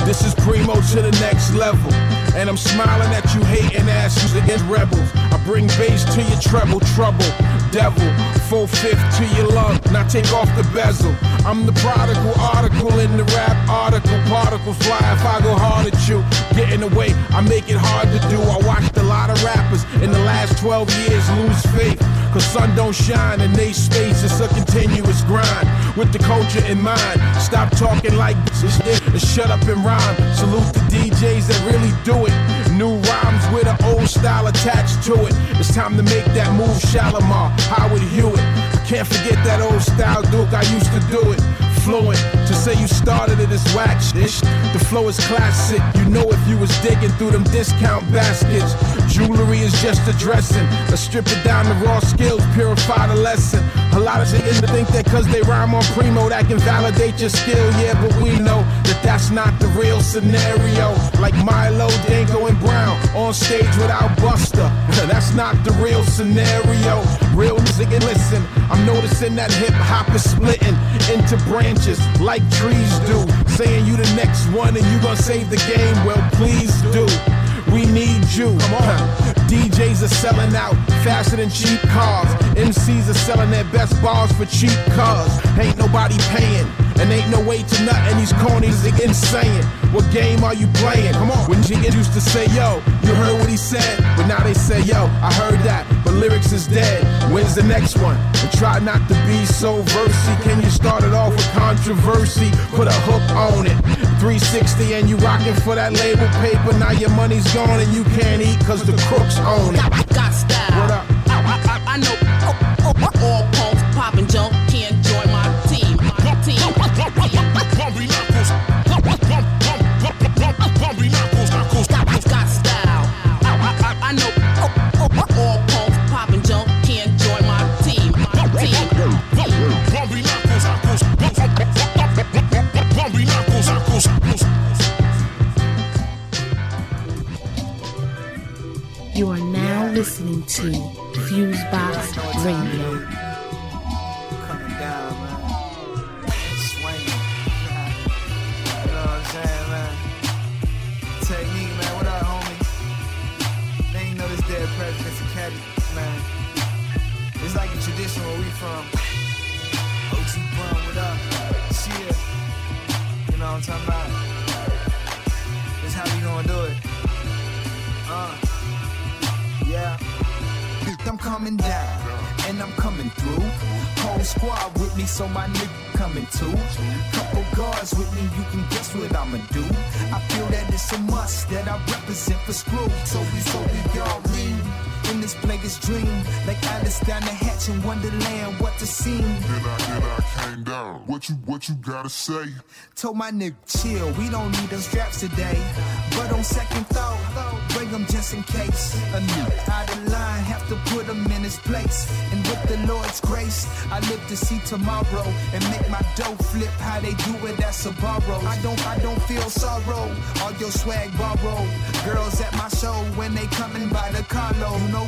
This is primo to the next level. And I'm smiling at you hating asses against rebels. I bring bass to your treble, trouble, devil. Full fifth to your lung. Now take off the bezel. I'm the prodigal article in the rap article. Particles fly if I go hard at you. Get in the way, I make it hard to do. I watched a lot of rappers in the last 12 years lose faith. Cause sun don't shine in they space, it's a continuous grind. With the culture in mind, stop talking like this and shut up and rhyme. Salute the DJs that really do it. New rhymes with an old style attached to it. It's time to make that move, Shalimar, Howard Hewitt. Can't forget that old style, Duke, I used to do it. Fluent, to say you started it is whack shit. The flow is classic, you know if you was digging through them discount baskets. Jewelry is just a dressing. Strip it down to raw skills, purify the lesson. A lot of shit niggas think that cause they rhyme on primo that can validate your skill, yeah, but we know that that's not the real scenario. Like Milo, Dinco, and Brown on stage without Busta. (laughs) that's not the real scenario. Real nigga, listen, I'm noticing that hip hop is splitting into branches like trees do. Saying you the next one and you gonna save the game, well, please do. We need you. Come on. DJs are selling out faster than cheap cars. MCs are selling their best bars for cheap cars. Ain't nobody paying. And ain't no way to nothing. These cornies are insane. What game are you playing? Come on. When Jigga used to say, yo, you heard what he said. But now they say, yo, I heard that. But lyrics is dead. When's the next one? And try not to be so versy. Can you start it off with controversy? Put a hook on it. 360 and you rocking for that label paper. Now your money's gone and you can't eat cause the crooks own it. Got style. What up? I, I, I know all punks popping You are now listening to Fusebox Radio. Coming down, man. You know what I'm saying, man? Technique, man. What up, ain't caddy, man. It's like a tradition where we from. What up? You know what I'm talking about? Coming down and I'm coming through. Whole squad with me, so my nigga coming too. Couple guards with me, you can guess what I'ma do. I feel that it's a must that I represent for screw. So we, so we all lean this player's dream. Like Alice down the hatch in Wonderland, what to see. Then I, then I came down. What you, what you gotta say? Told my nigga, chill, we don't need them straps today. But on second thought, bring them just in case. A nigga out of line, have to put him in his place. And with the Lord's grace, I live to see tomorrow and make my dough flip how they do it at Sbarro. I don't, I don't feel sorrow. All your swag borrow. Girls at my show when they coming by the carlo. You know,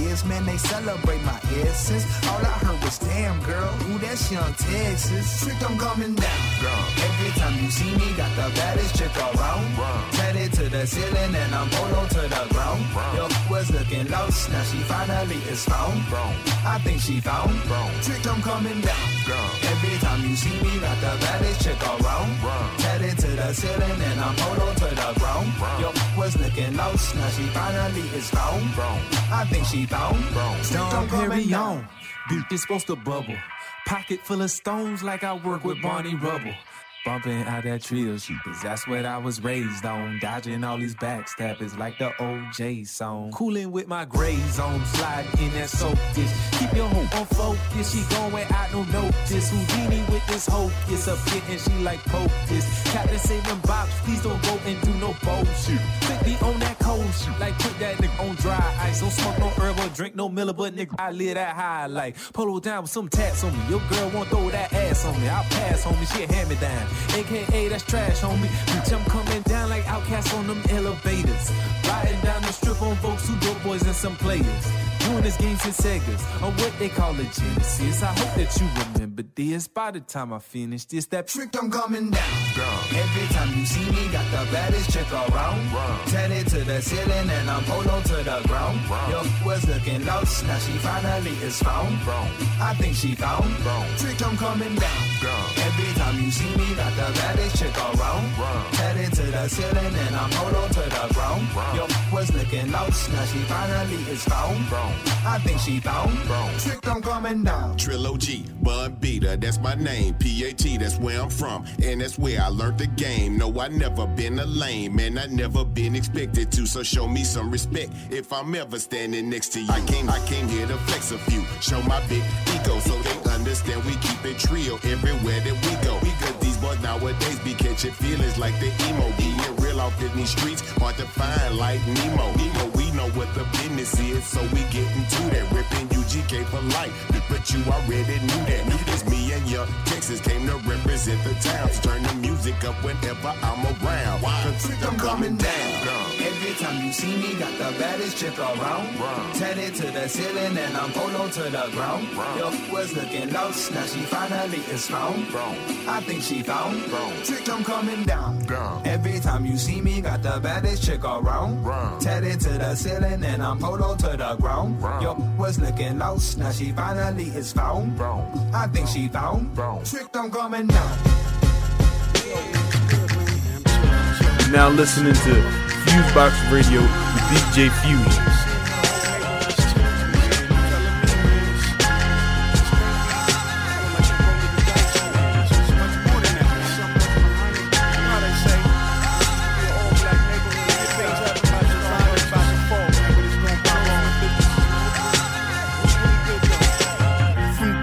man. They celebrate my essence. All I heard was, damn girl, ooh, that's young Texas. Trick, I'm coming down. girl. Every time you see me, got the baddest chick around. Headed to the ceiling and I'm polo to the ground. Yo, was looking lost, now she finally is found. I think she found. Trick, I'm coming down. girl. Every time you see me, got the baddest chick around. Headed to the ceiling and I'm polo to the ground. Yo, was looking lost, now she finally is found. I think she found. Trick, I'm Dom coming Beat is supposed to bubble. Pocket full of stones like I work with Barney Rubble. Bumping out that trio sheet, cause that's what I was raised on. Dodging all these backstabbers like the O'Jays song. Cooling with my gray zone, sliding in that soap dish. Keep your hope on focus, she going out no notice. Houdini with this hocus up here and she like this. Captain saving box, please don't go and do no bullshit. Quickly on that cold shit, like put that nigga on dry ice. Don't smoke no herb or drink no Miller, but nigga, I live that high like polo down with some tats on me. Your girl won't throw that ass on me. I'll pass, homie, she hand me down. AKA that's trash, homie. Bitch, I'm coming down like outcasts on them elevators. Riding down the strip on folks who dope boys and some players. Doing this game since Segas, or what they call a Genesis. I hope that you remember this by the time I finish this. That trick I'm coming down. Every time you see me, got the baddest chick around. turn it to the ceiling and I'm polo to the ground. Yo, was looking lost, now she finally is found. I think she found. Trick I'm coming down. Every time you see me, got the baddest chick around. Turn it to the ceiling and I'm polo to the ground. Yo, was looking lost, now she finally is found. I think she found. Trick I'm coming down. Trilogy, Bun Beater, that's my name. PAT, that's where I'm from. And that's where I learned the game. No, I never been a lame, and I never been expected to. So show me some respect if I'm ever standing next to you. I came, I came here to flex a few, show my big ego so they understand we keep it trio everywhere that we go. We Because these boys nowadays be catching feelings like the emo. Being real off in these streets, hard to find like Nemo. Nemo, know what the business is, so we get into that. Ripping UGK for life, but you already knew that. It's me and your Texas came to represent the town. So turn the music up whenever I'm around. Cause I'm coming down. Every time you see me, got the baddest chick around. Headed to the ceiling and I'm polo to the ground. Yo, was looking lost, now she finally is found. I think she found. Trick, I'm coming down. Every time you see me, got the baddest chick around. Headed to the ceiling and I'm polo to the ground. Yo, was looking lost, now she finally is found. I think she found. Trick, I'm coming down. Now listening to Fusebox Radio with DJ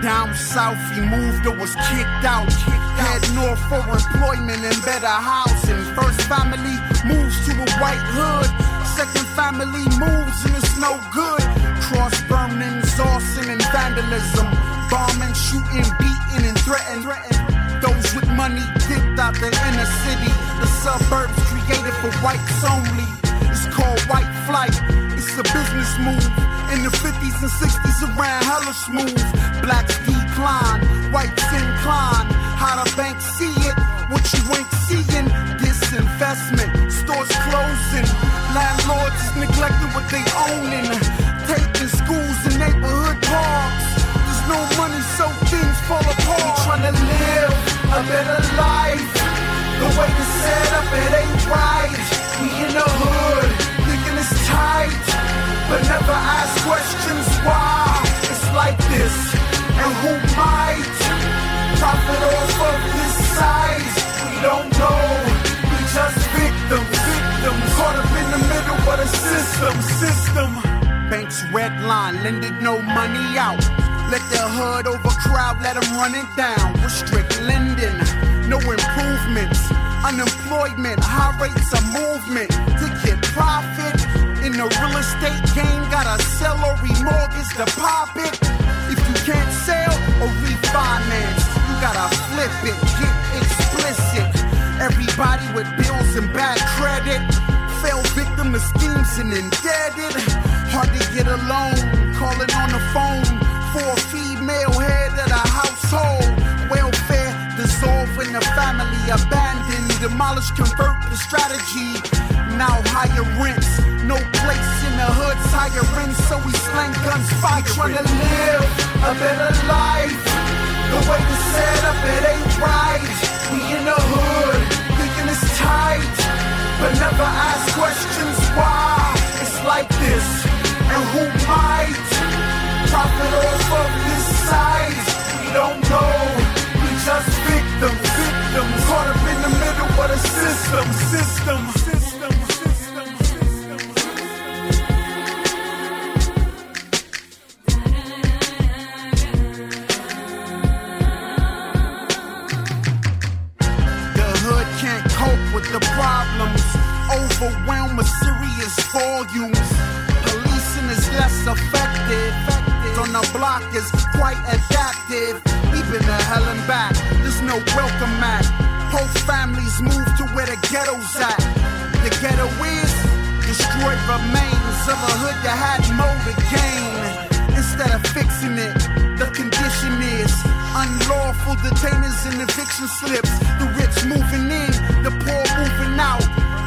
down south, he moved or was kicked out. Head north for employment and better housing. White hood. Second family moves and it's no good. Cross burning, arson and vandalism. Bombing, shooting, beating and threatening. Those with money dipped out the inner city. The suburbs created for whites only. It's called white flight. It's a business move. In the 50s and 60s around hella smooth. Blacks decline, whites incline. How the bank see it, what you ain't seeing. Disinvestment, closing. Landlords is neglecting what they owning. Uh, taking schools and neighborhood parks. There's no money, so things fall apart. We tryna live a better life. The way it's set up, it ain't right. We in the hood, thinking it's tight. But never ask questions why it's like this. And who might profit off of this size? We don't know. Lended no money out. Let the hood overcrowd, let them run it down. Restrict lending, no improvements. Unemployment, high rates of movement to get profit. In the real estate game, gotta sell or remortgage to pop it. If you can't sell or refinance, you gotta flip it, get explicit. Everybody with bills and bad credit victim to schemes and indebted. Hard to get a loan, calling on the phone for a female head of the household. Welfare dissolving the family, abandoned, demolished, convert the strategy. Now higher rents, no place in the higher rents, so we slang guns, fight, trying to live a better life. The way it's set up, it ain't right. We in the hood, but never ask questions why. It's like this, and who might profit off of this side? We don't know. We just victims, victims, caught up in the middle of the system, system, system. Ghetto's at. The ghetto is destroyed remains of a hood that had more to gain. Instead of fixing it, the condition is unlawful detainers and eviction slips. The rich moving in, the poor moving out.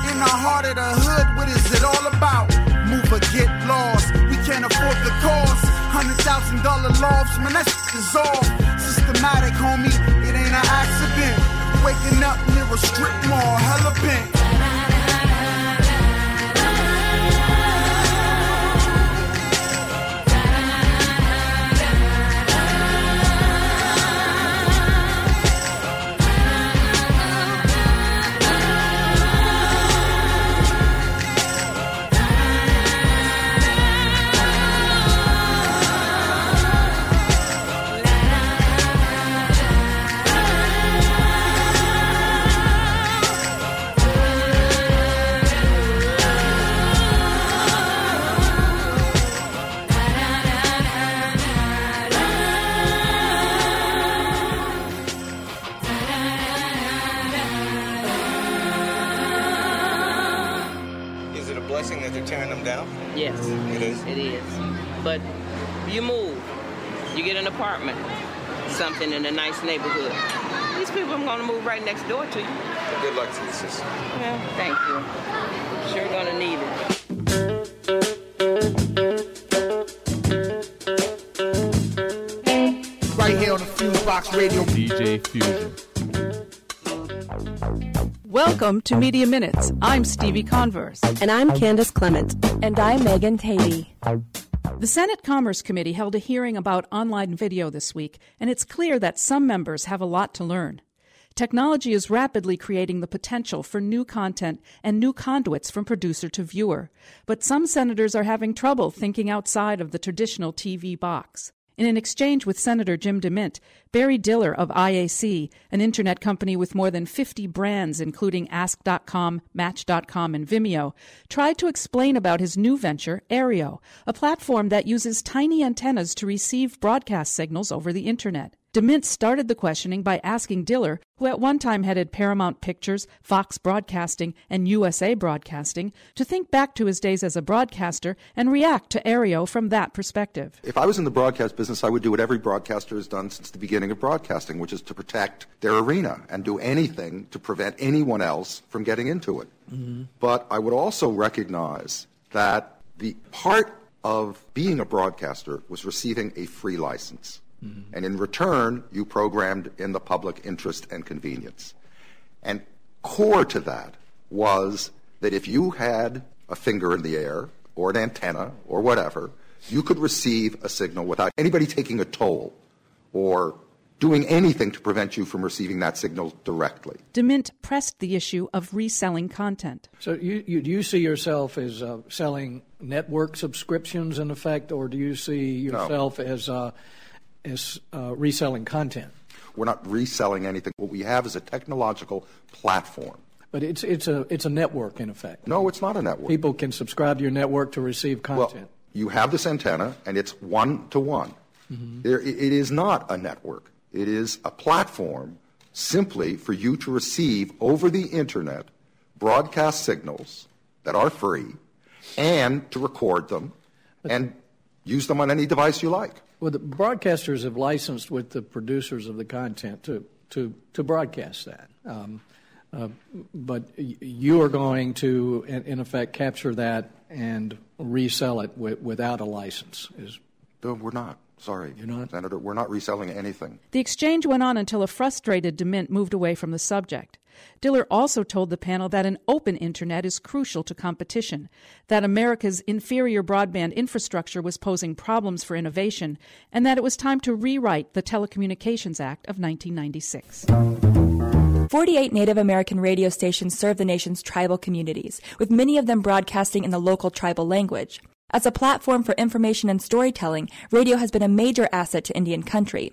In the heart of the hood, what is it all about? Move or get lost. We can't afford the cost. Hundred thousand dollar lofts, man, that shit is systematic, homie. It ain't an accident. Waking up a strip mall, hella bent. Apartment, something in a nice neighborhood. These people are going to move right next door to you. Good luck to you, sister. Well, thank you. Sure going to need it. Right here on the Fusebox Radio. DJ Fusion. Welcome to Media Minutes. I'm Stevie Converse. And I'm Candace Clement. And I'm Megan Tady. The Senate Commerce Committee held a hearing about online video this week, and it's clear that some members have a lot to learn. Technology is rapidly creating the potential for new content and new conduits from producer to viewer, but some senators are having trouble thinking outside of the traditional TV box. In an exchange with Senator Jim DeMint, Barry Diller of IAC, an internet company with more than 50 brands, including Ask.com, Match.com, and Vimeo, tried to explain about his new venture, Aereo, a platform that uses tiny antennas to receive broadcast signals over the internet. DeMint started the questioning by asking Diller, who at one time headed Paramount Pictures, Fox Broadcasting, and USA Broadcasting, to think back to his days as a broadcaster and react to Aereo from that perspective. If I was in the broadcast business, I would do what every broadcaster has done since the beginning of broadcasting, which is to protect their arena and do anything to prevent anyone else from getting into it. Mm-hmm. But I would also recognize that the part of being a broadcaster was receiving a free license. And in return, you programmed in the public interest and convenience. And core to that was that if you had a finger in the air or an antenna or whatever, you could receive a signal without anybody taking a toll or doing anything to prevent you from receiving that signal directly. DeMint pressed the issue of reselling content. So you, you do you see yourself as uh, selling network subscriptions in effect, or do you see yourself no. as uh, as uh, reselling content? We're not reselling anything. What we have is a technological platform. But it's it's a it's a network in effect. No, it's not a network. People can subscribe to your network to receive content. Well, you have this antenna, and it's one to one. There, it is not a network. It is a platform simply for you to receive over the internet broadcast signals that are free and to record them and use them on any device you like. Well, the broadcasters have licensed with the producers of the content to, to, to broadcast that. Um, uh, but you are going to, in, in, effect, capture that and resell it w- without a license. Is no, we're not. Sorry, You're not? Senator. We're not reselling anything. The exchange went on until a frustrated DeMint moved away from the subject. Diller also told the panel that an open internet is crucial to competition, that America's inferior broadband infrastructure was posing problems for innovation, and that it was time to rewrite the Telecommunications Act of 1996. 48 Native American radio stations serve the nation's tribal communities, with many of them broadcasting in the local tribal language. As a platform for information and storytelling, radio has been a major asset to Indian country.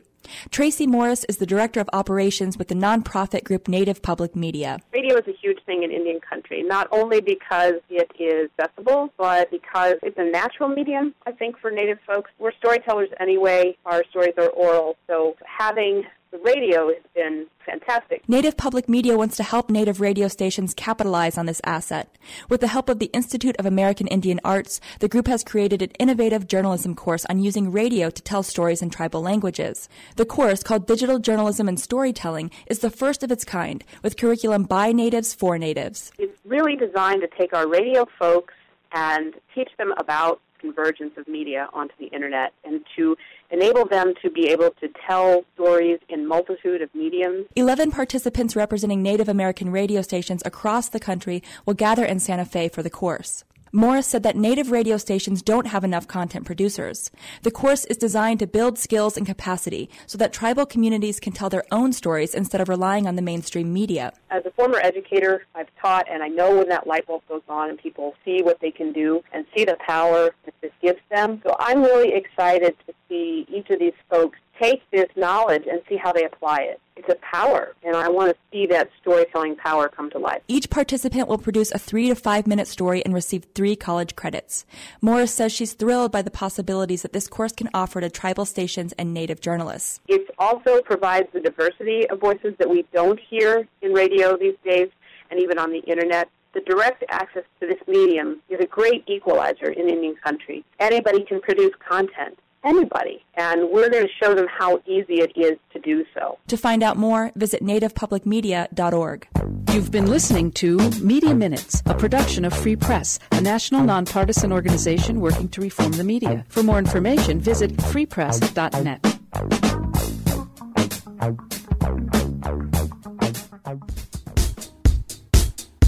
Tracy Morris is the Director of Operations with the nonprofit group Native Public Media. Radio is a huge thing in Indian country, not only because it is accessible, but because it's a natural medium, I think, for Native folks. We're storytellers anyway. Our stories are oral, so having the radio has been fantastic. Native Public Media wants to help Native radio stations capitalize on this asset. With the help of the Institute of American Indian Arts, the group has created an innovative journalism course on using radio to tell stories in tribal languages. The course, called Digital Journalism and Storytelling, is the first of its kind, with curriculum by natives for natives. It's really designed to take our radio folks and teach them about convergence of media onto the internet and to enable them to be able to tell stories in multitude of mediums. Eleven participants representing Native American radio stations across the country will gather in Santa Fe for the course. Morris said that native radio stations don't have enough content producers. The course is designed to build skills and capacity so that tribal communities can tell their own stories instead of relying on the mainstream media. As a former educator, I've taught and I know when that light bulb goes on and people see what they can do and see the power that this gives them. So I'm really excited to see each of these folks take this knowledge and see how they apply it. It's a power, and I want to see that storytelling power come to life. Each participant will produce a three to five minute story and receive three college credits. Morris says she's thrilled by the possibilities that this course can offer to tribal stations and native journalists. It also provides the diversity of voices that we don't hear in radio these days and even on the internet the direct access to this medium is a great equalizer in Indian country. Anybody can produce content anybody. And we're going to show them how easy it is to do so. To find out more, visit nativepublicmedia.org. You've been listening to Media Minutes, a production of Free Press, a national nonpartisan organization working to reform the media. For more information, visit freepress.net.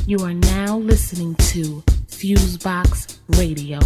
You are now listening to Fusebox Radio.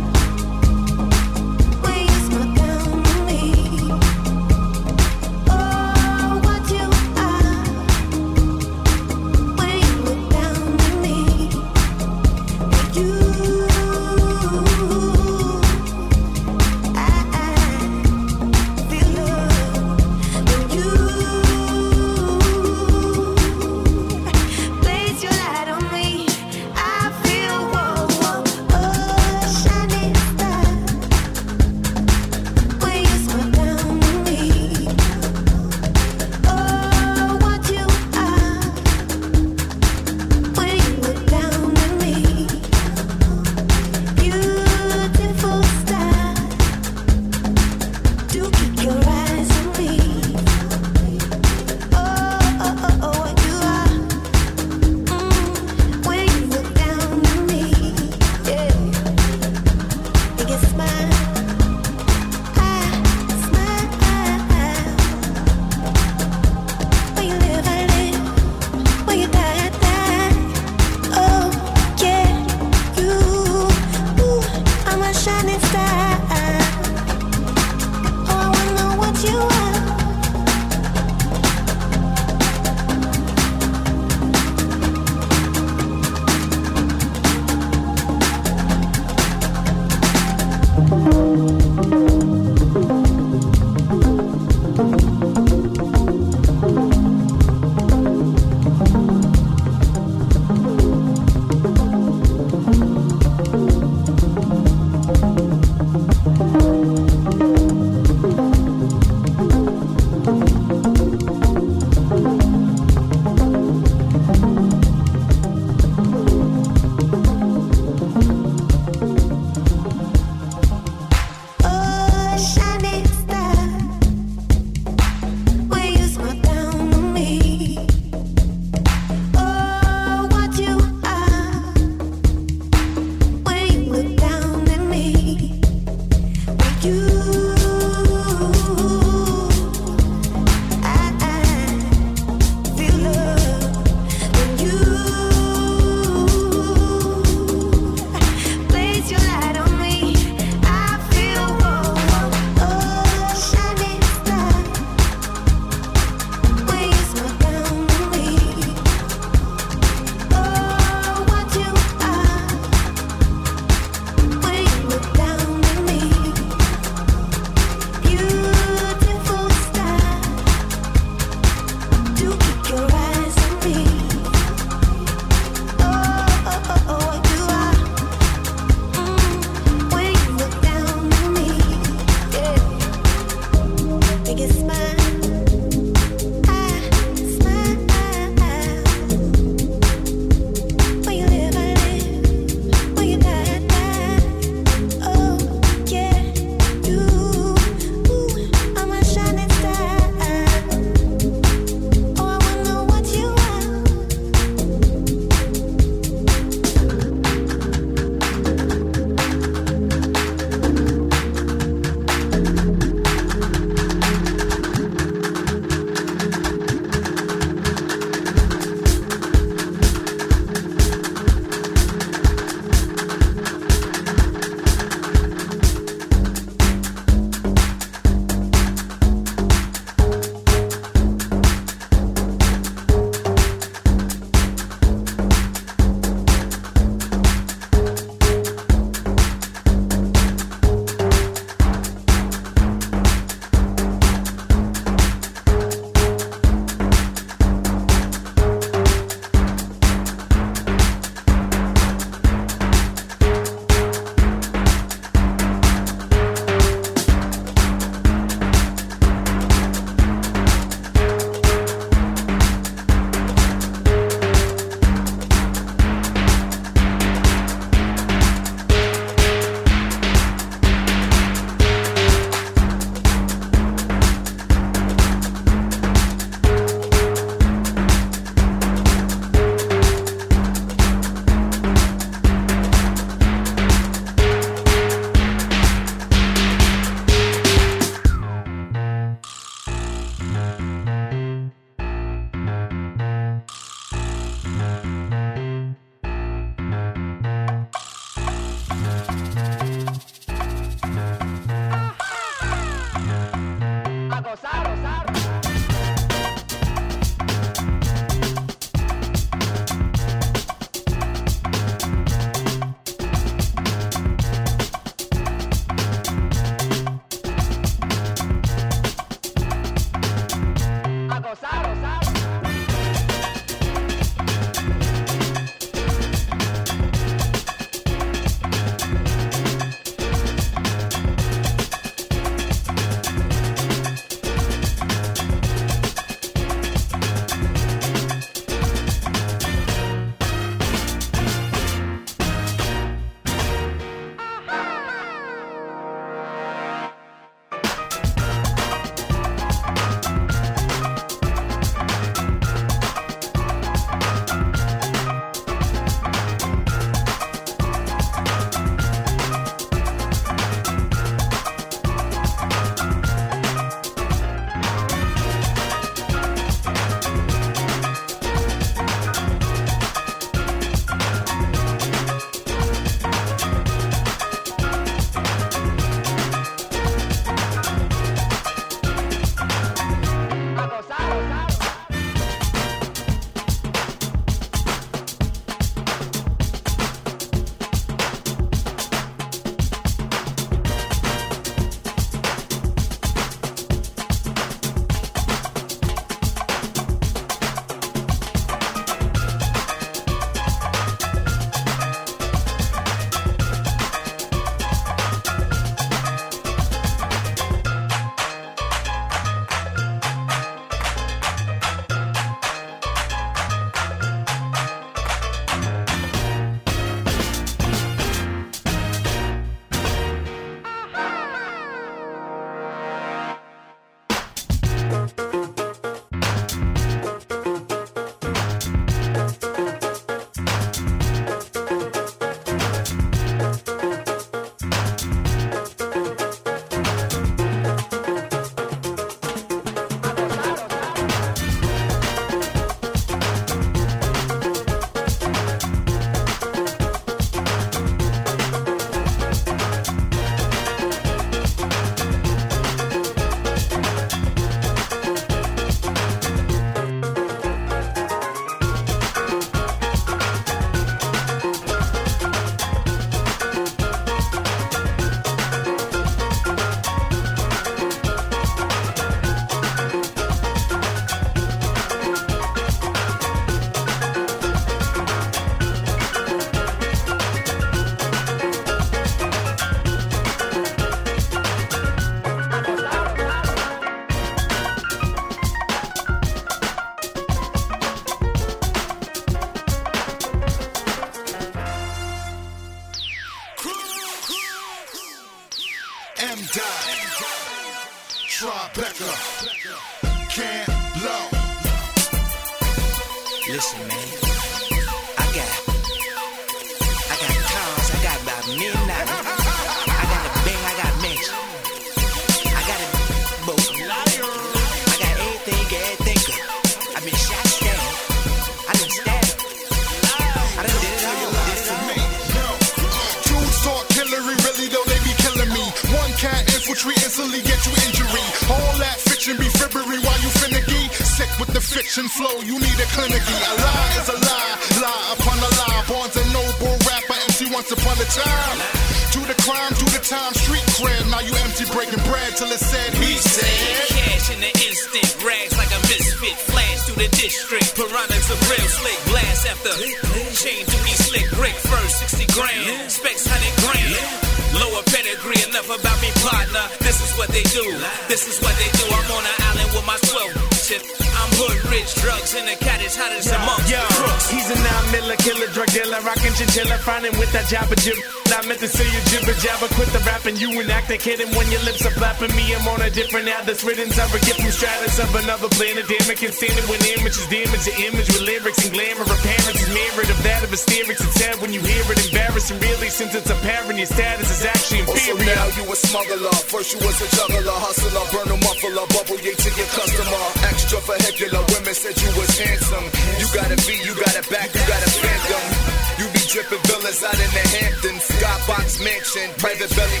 Atlas, written I get from stratus of another planet. Damn it, can stand it when images damage your image with lyrics and glamour. Appearance is mirrored of that of hysterics. It's sad when you hear it, embarrassing really, since it's apparent your status is actually oh, inferior. now you a smuggler. First you was a juggler, hustler, burn a muffler, bubble yay to your customer. Extra for vehicular, women said you was handsome. You got a beat, you got a back, you got a phantom. You be dripping villas out in the Hamptons, skybox mansion, private belly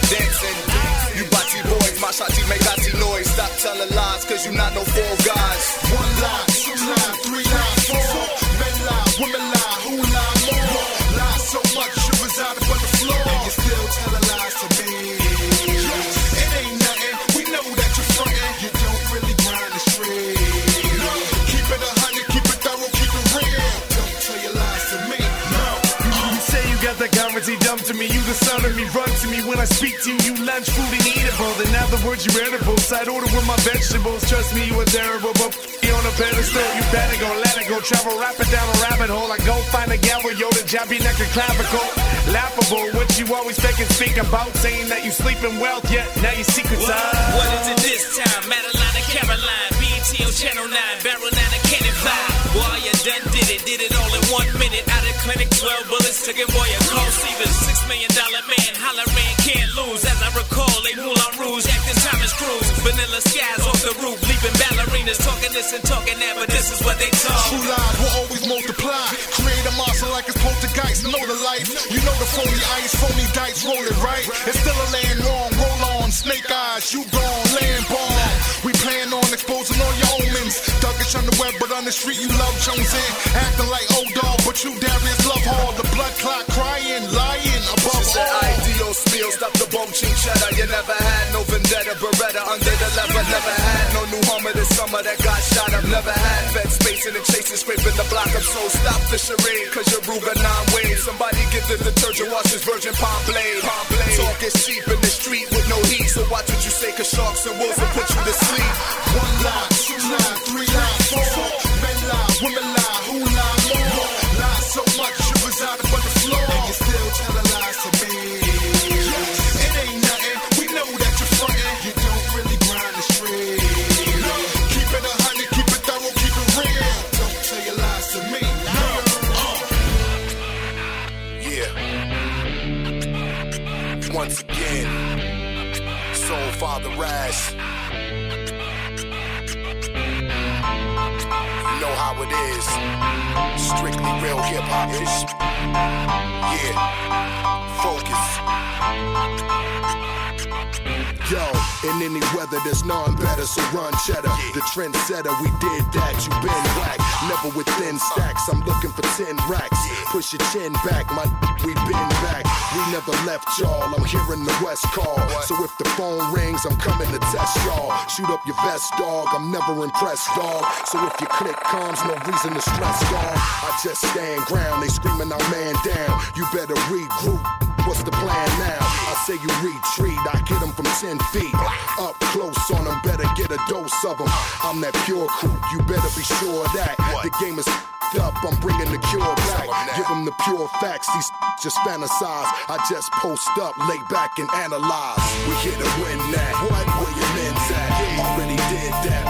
telling lies, cause you not no four guys. One lie, two lie, three lie, four. Men lie, women lie, who lie more? Lie so much you out upon the floor. And you still telling lies to me. It ain't nothing, we know that you're frontin'. You don't really grind the street. Keep it a hundred, keep it thorough, keep it real. Don't tell your lies to me. No. You say you got that currency dumb to me. You the son of me, run to me when I speak to you. You lunch food and eatable. In other words, you edible. Vegetables. Trust me, you are terrible, but you on a pedestal. You better go, let it go. Travel rapid down a rabbit hole. I go find a gal with yo to jab your neck and clavicle. Laughable, what you always fake and speak about. Saying that you sleeping well, yet now your secrets What, and talking that, but this is what they talk. True lies will always multiply. Create a monster like it's poltergeist. Know the life. You know the phony ice, phony dice, roll it right. It's still a land wrong. Roll on, snake eyes, you gone, land bomb. We plan on exposing all your omens. Duggish on the web, but on the street you love Jones in. Acting like old dog, but you Darius Love Hall. The blood clot crying, lying above She said, all. ideal spiel, stop the bum ching cheddar. You never had no vendetta, beretta under shot up. Never had fed space in the chasing, scraping the block. So stop the charade, cause you're Ruger nine ways. Somebody get the detergent, wash this virgin palm blade. Palm blade. Talk is cheap in the street with no heat. So watch what you say, cause sharks and wolves will put you to sleep. One lie, two lie, three lie, four. Hip hop. Yeah. Focus. Yo, in any weather, there's none better, so run cheddar. The trendsetter, we did that, you been whack. Never with thin uh. stacks, I'm looking for 10 racks. Push your chin back, my we been back. We never left y'all, I'm hearing the West call. So if the phone rings, I'm coming to test y'all. Shoot up your vest, dog, I'm never impressed, dog. So if your click comes, no reason to stress, dog. I just stand ground, they screaming out man down. You better regroup. What's the plan now? I say you retreat, I get them from 10 feet. Up close on them, better get a dose of them. I'm that pure crew, you better be sure of that. The game is up, I'm bringing the cure back. Give them the pure facts, these just fantasize. I just post up, lay back and analyze. We here to win that. What? Where your men's at. Already did that,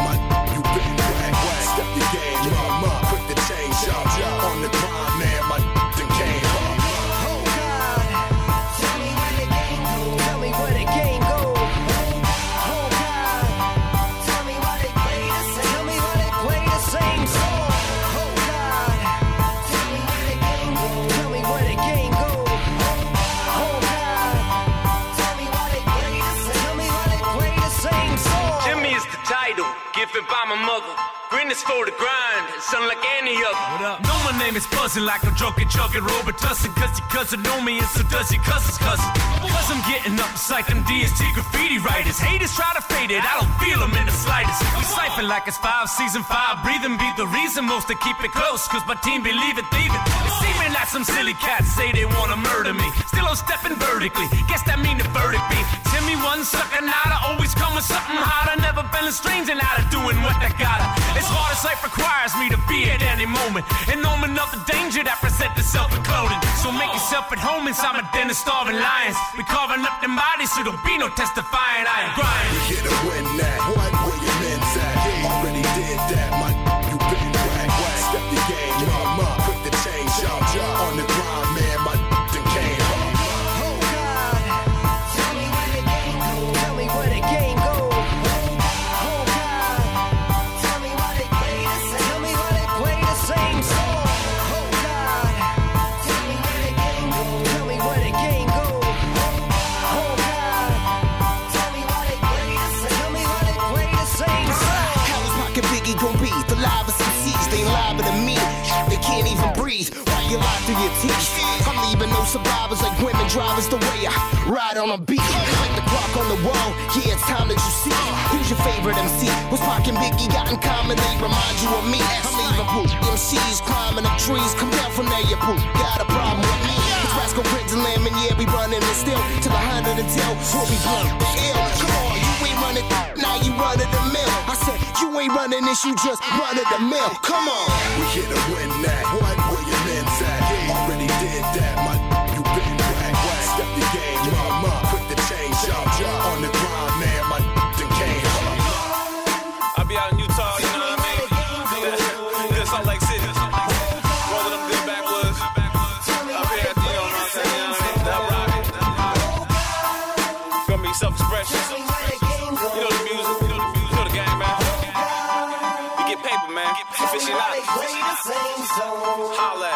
by my mother. Green is for the grind, son like any other. Know my name is buzzing like I'm drunk and chugging Robitussin. Cause your cousin know me and so does your cousin's cousin. Cause I'm getting up like them DST graffiti writers. Haters try to fade it, I don't feel them in the slightest. We siphon like it's five, season five. Breathing be the reason most to keep it close. Cause my team believe it, thieving. It seeming like some silly cats say they wanna murder me. Still I'm stepping vertically. Guess that mean the verdict be. Tell me one sucker, not I always come with something hotter. Never been a stranger, not a doing what I gotta. It's hard as life requires me to be at any moment. And of the danger that present itself in clothing. So make yourself at home inside my den of starving lions. We carving up them bodies so there'll be no testifying. I am grinding. We here win that. What where your men's at? Already did that, my teeth. I'm leaving no survivors like women drivers the way I ride on a beat. Like the clock on the wall, yeah, it's time that you see. Who's your favorite MC? What's Pac and Biggie got in common? They remind you of me. I'm leaving proof. MCs climbing up trees, come down from there, you proof. Got a problem with me? It's Rascal Prince and Lemon, yeah, we running it still. To the hundred and tell, we'll be blunt. Ill. Come on, you ain't running, now you running the mill. I said, you ain't running this, you just running the mill. Come on. We here to win that. What Holla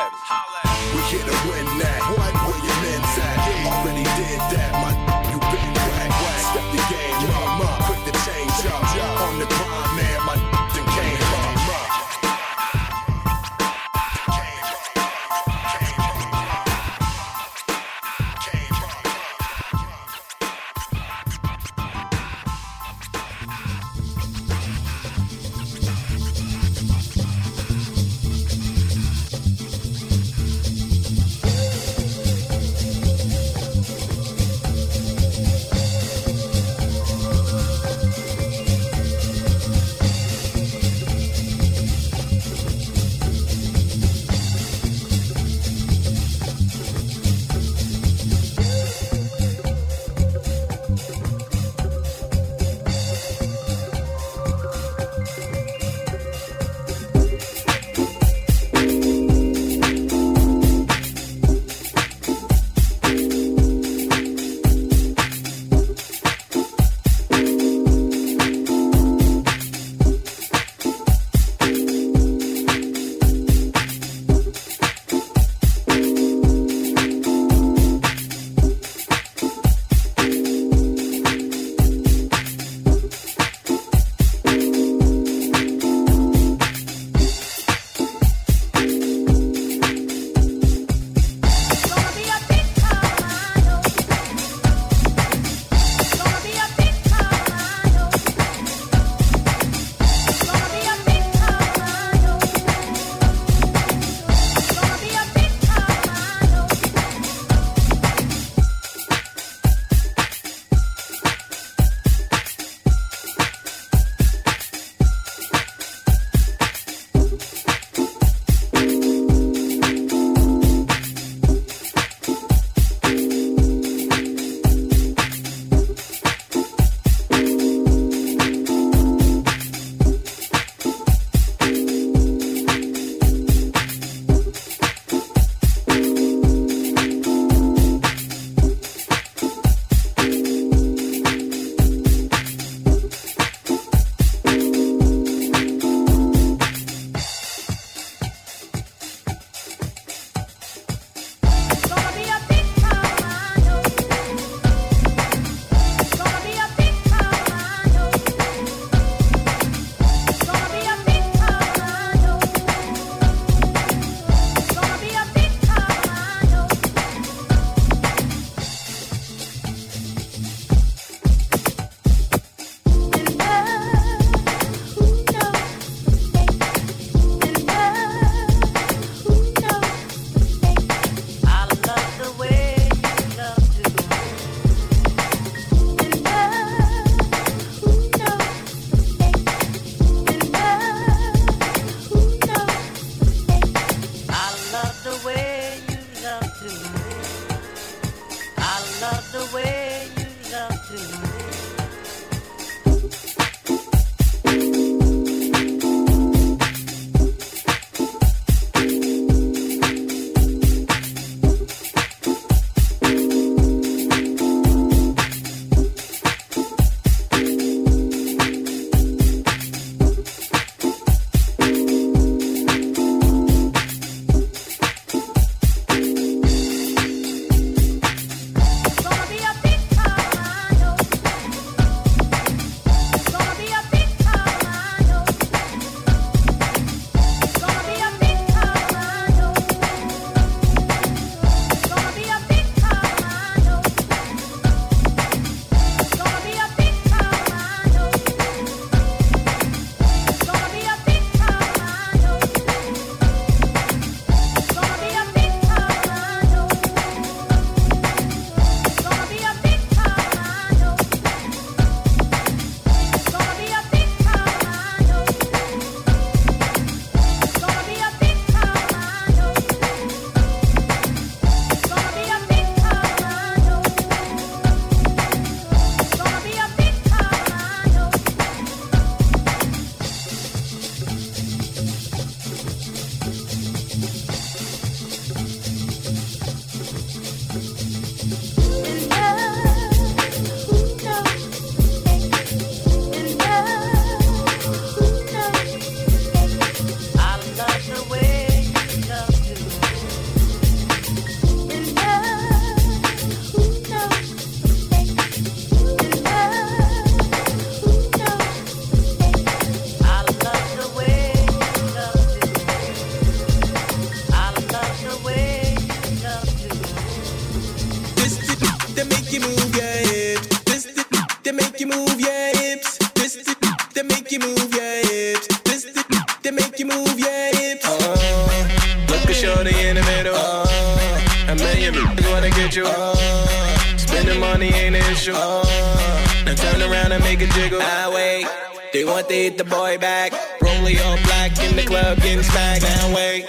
Hit the boy back. Rolling all black in the club, getting smacked. Now wait.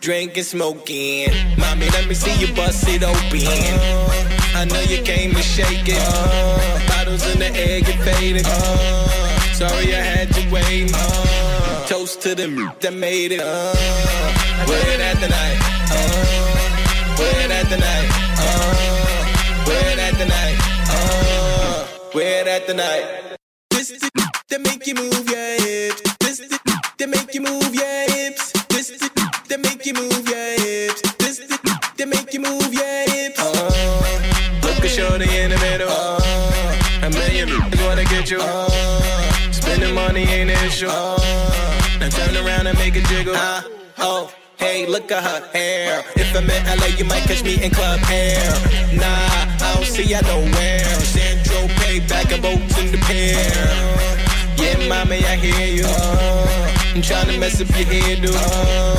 Drinking, smoking. Mommy, let me see you bust it open. I know you came to shake it. Bottles in the air get faded. Sorry I had to wait. Toast to the that made it. Uh, where that tonight? Uh, where that tonight? Uh, where that tonight? Uh, where that tonight? You might catch me in club air. Nah, I don't see ya nowhere. Sandro pay back and boats in the pair. Yeah, mommy, I hear you. Uh, I'm trying to mess up your hair, dude. Uh,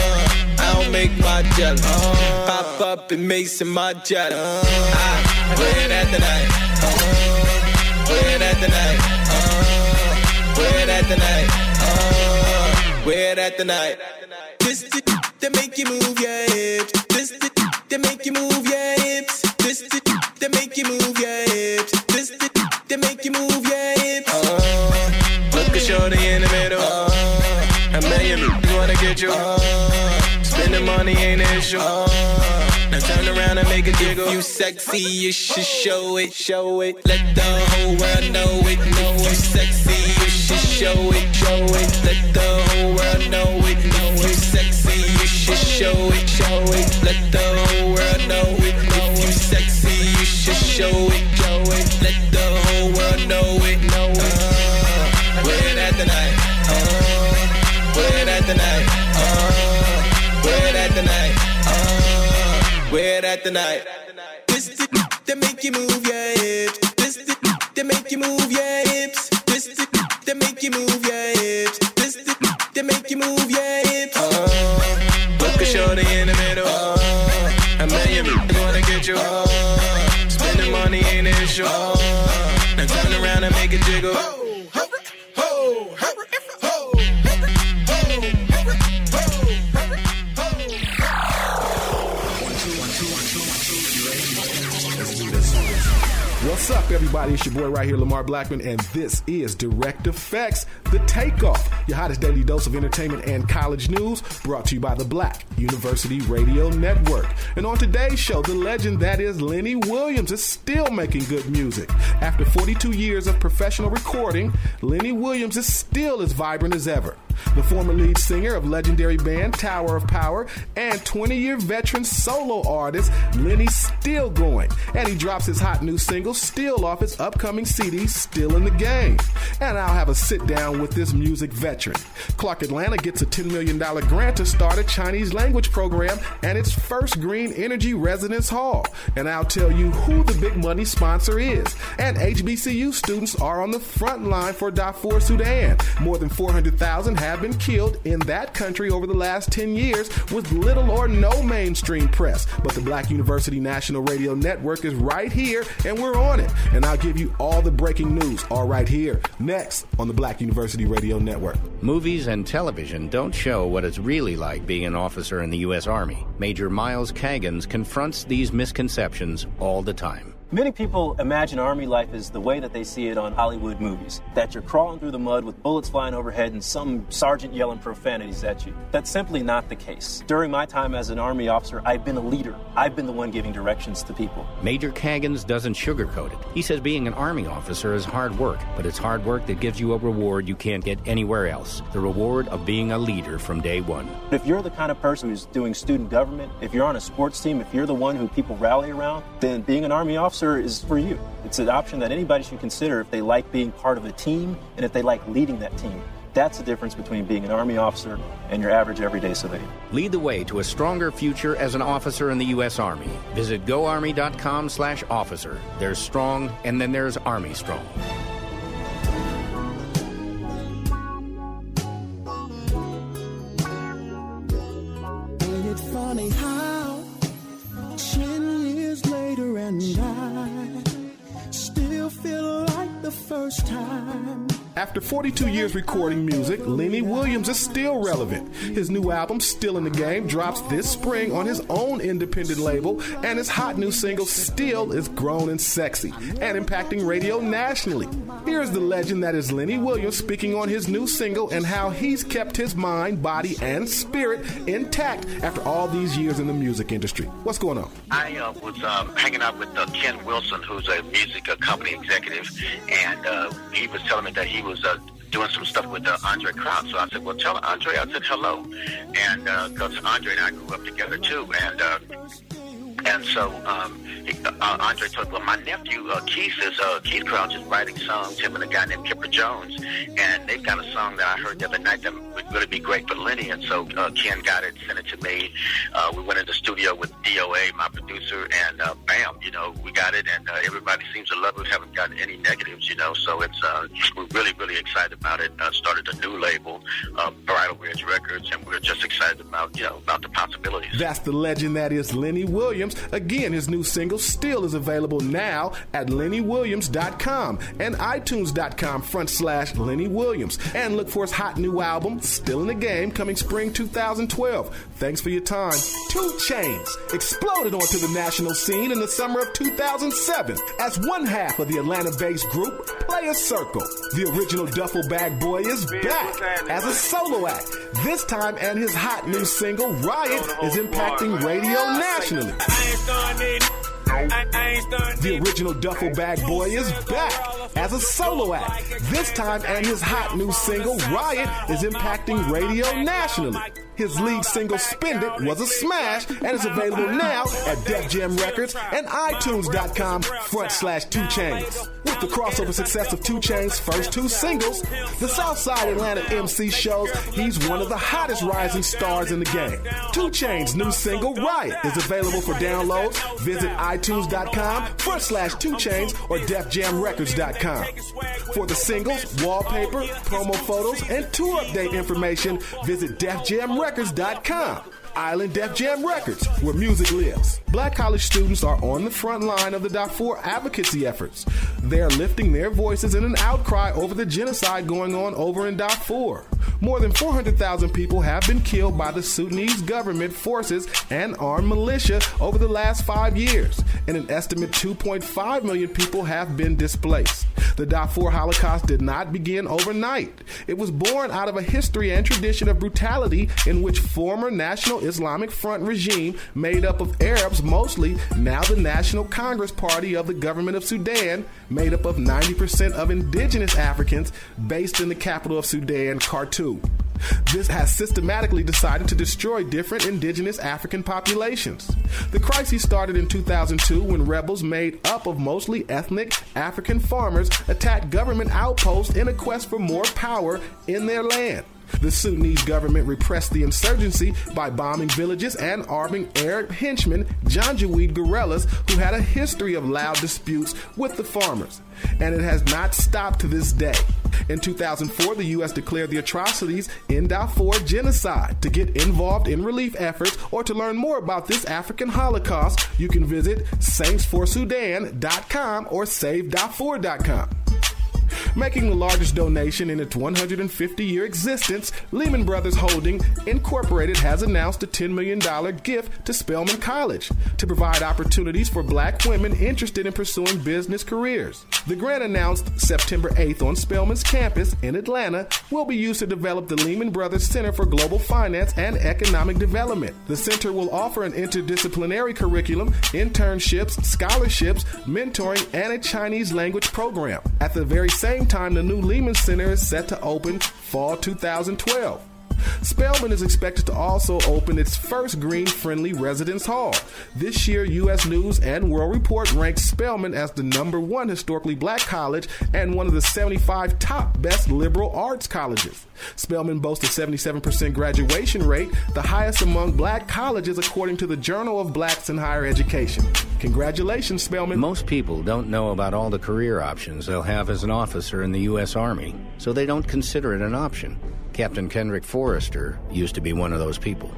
I don't make my jealous. Uh, Pop up and make some my jealous. Uh, I wear that tonight. Uh, wear that tonight. Uh, wear that tonight. Uh, wear that tonight. This is that make you move your hips. This that make you move your hips. This is that make you move your hips. This is that make you move your hips. Uh, look a shorty in the middle. Uh, a million niggas wanna get you. Uh, spending money ain't an issue. Uh, now turn around and make a jiggle. You sexy, you should show it, show it. Let the whole world know it, know it. You sexy, you should show it, show it. Let the whole world know it. If you sexy, you should show it, show it. Let the whole world know it. If you sexy, you should show it, show it. Let the whole world know it, know it. At the night, uh, wear that tonight. Uh, wear that tonight. Uh, wear that tonight. Uh, wear that tonight. This is that make you move your hips. This is that make you move your hips. This is that make you move your hips. This is that make you move your hips. Shorty in the middle. Uh, a million wanna get you. Uh, spending money ain't an issue. Uh, now turn around and make it jiggle. What's up, everybody? It's your boy right here, Lamar Blackman, and this is Direct Effects, the takeoff, your hottest daily dose of entertainment and college news, brought to you by the Black University Radio Network. And on today's show, the legend that is Lenny Williams is still making good music. After 42 years of professional recording, Lenny Williams is still as vibrant as ever. The former lead singer of legendary band Tower of Power and 20 year veteran solo artist, Lenny's still going. And he drops his hot new single, Still, off his upcoming CD, Still in the Game. And I'll have a sit down with this music veteran. Clark Atlanta gets a $10 million grant to start a Chinese language program and its first green energy residence hall. And I'll tell you who the big money sponsor is. And HBCU students are on the front line for Darfur, Sudan. More than 400,000 have been killed in that country over the last 10 years with little or no mainstream press. But the Black University National Radio Network is right here and we're on it. And I'll give you all the breaking news all right here, next on the Black University Radio Network. Movies and television don't show what it's really like being an officer in the U.S. Army. Major Miles Kagans confronts these misconceptions all the time. Many people imagine Army life as the way that they see it on Hollywood movies that you're crawling through the mud with bullets flying overhead and some sergeant yelling profanities at you. That's simply not the case. During my time as an Army officer, I've been a leader. I've been the one giving directions to people. Major Kagans doesn't sugarcoat it. He says being an Army officer is hard work, but it's hard work that gives you a reward you can't get anywhere else the reward of being a leader from day one. If you're the kind of person who's doing student government, if you're on a sports team, if you're the one who people rally around, then being an Army officer is for you. It's an option that anybody should consider if they like being part of a team and if they like leading that team. That's the difference between being an Army officer and your average everyday civilian. Lead the way to a stronger future as an officer in the U.S. Army. Visit goarmy.com slash officer. There's strong, and then there's Army strong. Ain't it funny how ten years later and I feel like the first time. After 42 years recording music, Lenny Williams is still relevant. His new album, Still in the Game, drops this spring on his own independent label, and his hot new single, Still, is grown and sexy and impacting radio nationally. Here's the legend that is Lenny Williams speaking on his new single and how he's kept his mind, body, and spirit intact after all these years in the music industry. What's going on? I uh, was um, hanging out with uh, Ken Wilson, who's a music company executive, and uh, he was telling me that he was uh, doing some stuff with uh, Andre Crouch. So I said, well, tell Andre I said hello. And because uh, Andre and I grew up together too. And uh, and so um, uh, Andre told, well, my nephew uh, Keith is uh, Keith Crouch is writing songs. Him and a guy named Kipper Jones, and they've got a song that I heard the other night that would really be great for Lenny. And so uh, Ken got it, sent it to me. Uh, we went in the studio with DOA, my producer, and uh, bam, you know, we got it, and uh, everybody seems to love it. We haven't gotten any negatives, you know. So it's uh, we're really, really excited about it. Uh, started a new label, uh, Bridal Ridge Records, and we're just excited about you know about the possibilities. That's the legend that is Lenny Williams. Again, his new single still is available now at lennywilliams.com and itunes.com front slash Lenny Williams. And look for his hot new album, Still in the Game, coming spring 2012. Thanks for your time. 2 Chainz exploded onto the national scene in the summer of 2007 as one half of the Atlanta based group Playaz Circle. The original Duffel Bag Boy is back as a solo act. This time, and his hot new single, Riot, is impacting radio nationally. The original Duffel Bag Boy is back as a solo act. This time, and his hot new single, Riot, is impacting radio nationally. His lead single, Spend It, was a smash and is available now at Def Jam Records and iTunes.com front slash 2 Chainz. With the crossover success of 2 Chainz' first two singles, the Southside Atlanta MC shows he's one of the hottest rising stars in the game. 2 Chainz' new single, Riot, is available for downloads. Visit iTunes.com front slash 2 Chainz or DefJamRecords.com. For the singles, wallpaper, promo photos, and tour update information, visit DefJamRecords.com. Island Def Jam Records, where music lives. Black college students are on the front line of the Darfur advocacy efforts. They are lifting their voices in an outcry over the genocide going on over in Darfur. More than 400,000 people have been killed by the Sudanese government forces and armed militia over the last five years, and an estimate 2.5 million people have been displaced. The Darfur Holocaust did not begin overnight. It was born out of a history and tradition of brutality in which former National Islamic Front regime, made up of Arabs mostly, now the National Congress Party of the government of Sudan, made up of 90% of indigenous Africans, based in the capital of Sudan, Khartoum. This has systematically decided to destroy different indigenous African populations. The crisis started in 2002 when rebels made up of mostly ethnic African farmers attacked government outposts in a quest for more power in their land. The Sudanese government repressed the insurgency by bombing villages and arming Arab henchmen, Janjaweed guerrillas, who had a history of loud disputes with the farmers. And it has not stopped to this day. In 2004, the U.S. declared the atrocities in Darfur genocide. To get involved in relief efforts or to learn more about this African Holocaust, you can visit saintsforsudan.com or savedarfur.com. Making the largest donation in its 150 year existence, Lehman Brothers Holding Incorporated has announced a $10 million gift to Spelman College to provide opportunities for black women interested in pursuing business careers. The grant announced September 8th on Spelman's campus in Atlanta will be used to develop the Lehman Brothers Center for Global Finance and Economic Development. The center will offer an interdisciplinary curriculum, internships, scholarships, mentoring, and a Chinese language program. At the very same time, the new Lehman Center is set to open fall 2012. Spelman is expected to also open its first green friendly residence hall. This year, U.S. News and World Report ranked Spelman as the number one historically black college and one of the 75 top best liberal arts colleges. Spelman boasts a 77% graduation rate, the highest among black colleges according to the Journal of Blacks in Higher Education. Congratulations, Spelman. Most people don't know about all the career options they'll have as an officer in the U.S. Army, so they don't consider it an option. Captain Kendrick Forrester used to be one of those people.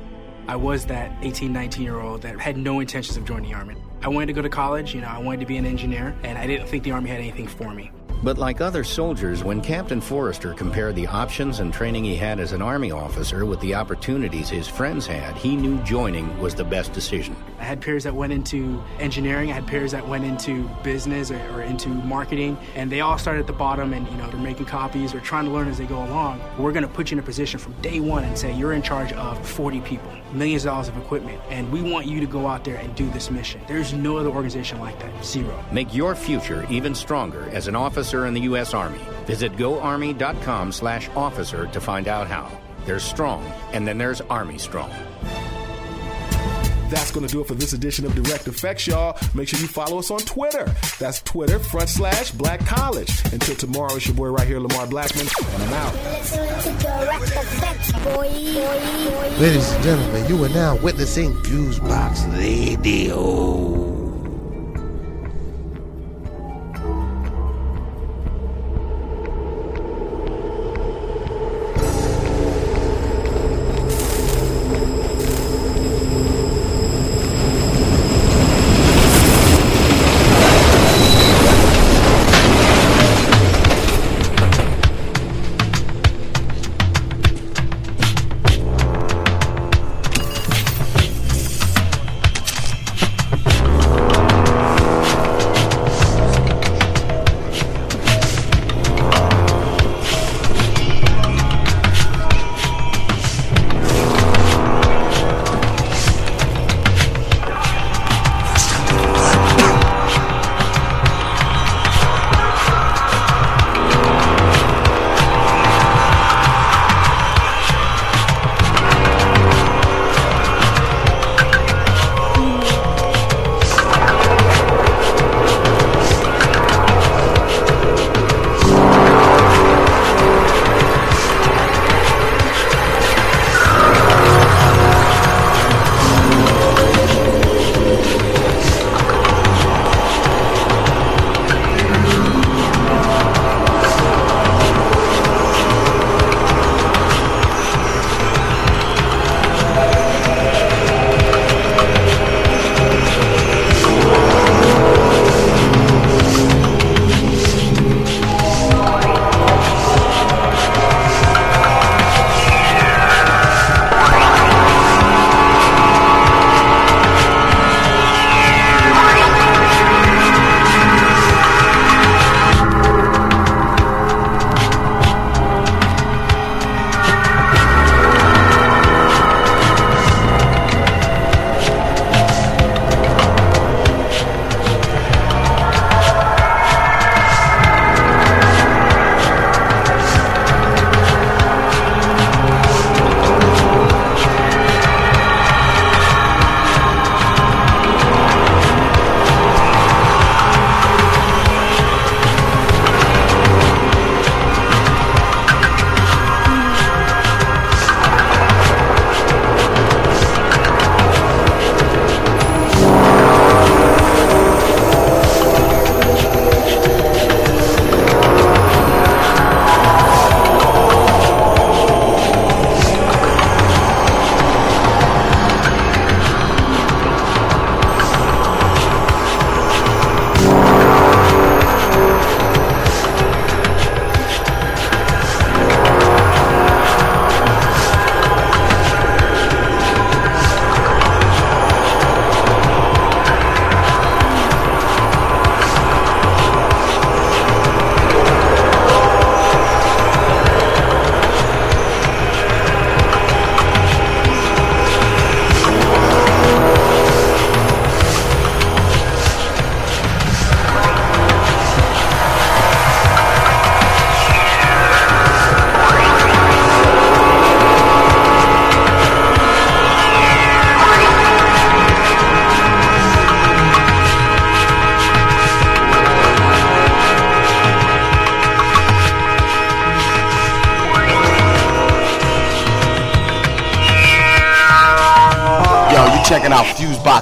I was that 18, 19 year old that had no intentions of joining the Army. I wanted to go to college, you know, I wanted to be an engineer, and I didn't think the Army had anything for me. But like other soldiers, when Captain Forrester compared the options and training he had as an Army officer with the opportunities his friends had, he knew joining was the best decision. I had peers that went into engineering, I had peers that went into business or, or, into marketing, and they all started at the bottom and, you know, they're making copies or trying to learn as they go along. We're going to put you in a position from day one and say you're in charge of 40 people, millions of dollars of equipment, and we want you to go out there and do this mission. There's no other organization like that. Zero. Make your future even stronger as an officer in the U.S. Army. Visit goarmy.com slash officer to find out how. There's strong, and then there's Army Strong. That's going to do it for this edition of Direct Effects, y'all. Make sure you follow us on Twitter. That's Twitter front slash Black College. Until tomorrow, it's your boy right here, Lamar Blackman, and I'm out. Ladies and gentlemen, you are now witnessing Fusebox Radio.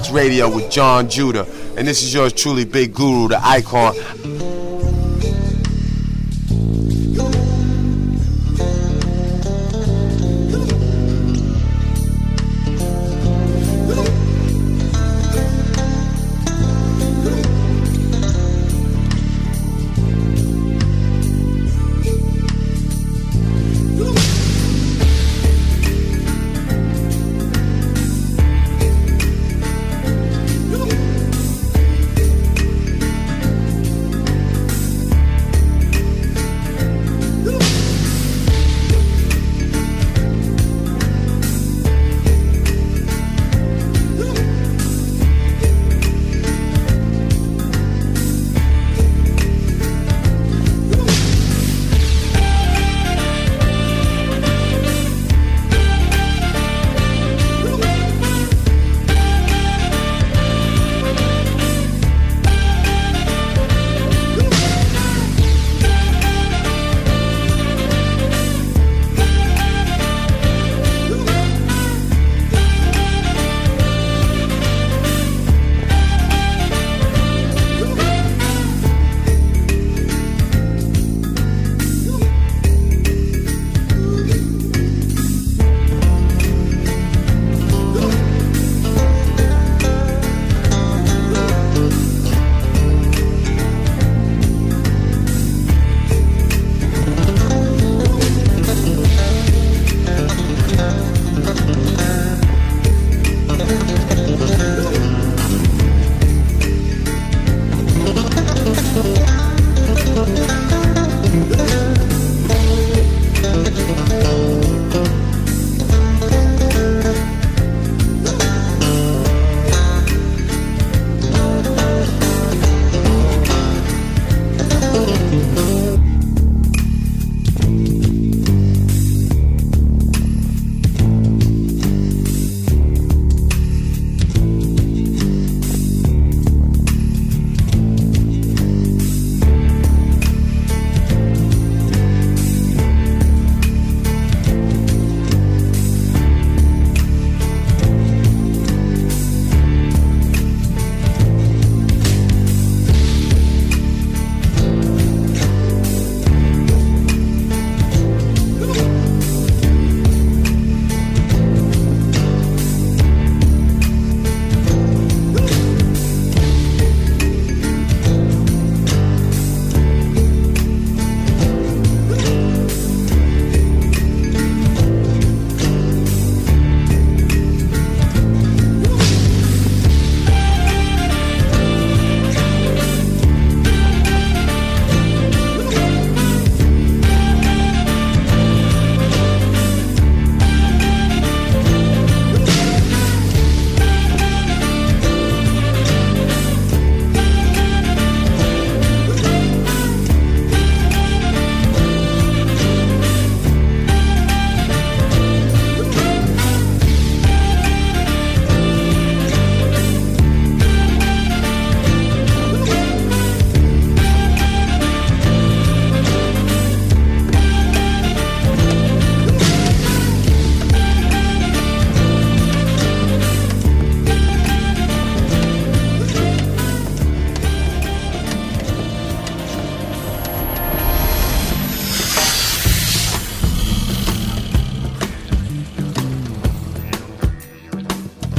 Radio with John Judah. And this is yours truly, Big Guru, the icon.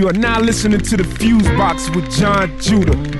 You are now listening to The Fuse Box with John Judah.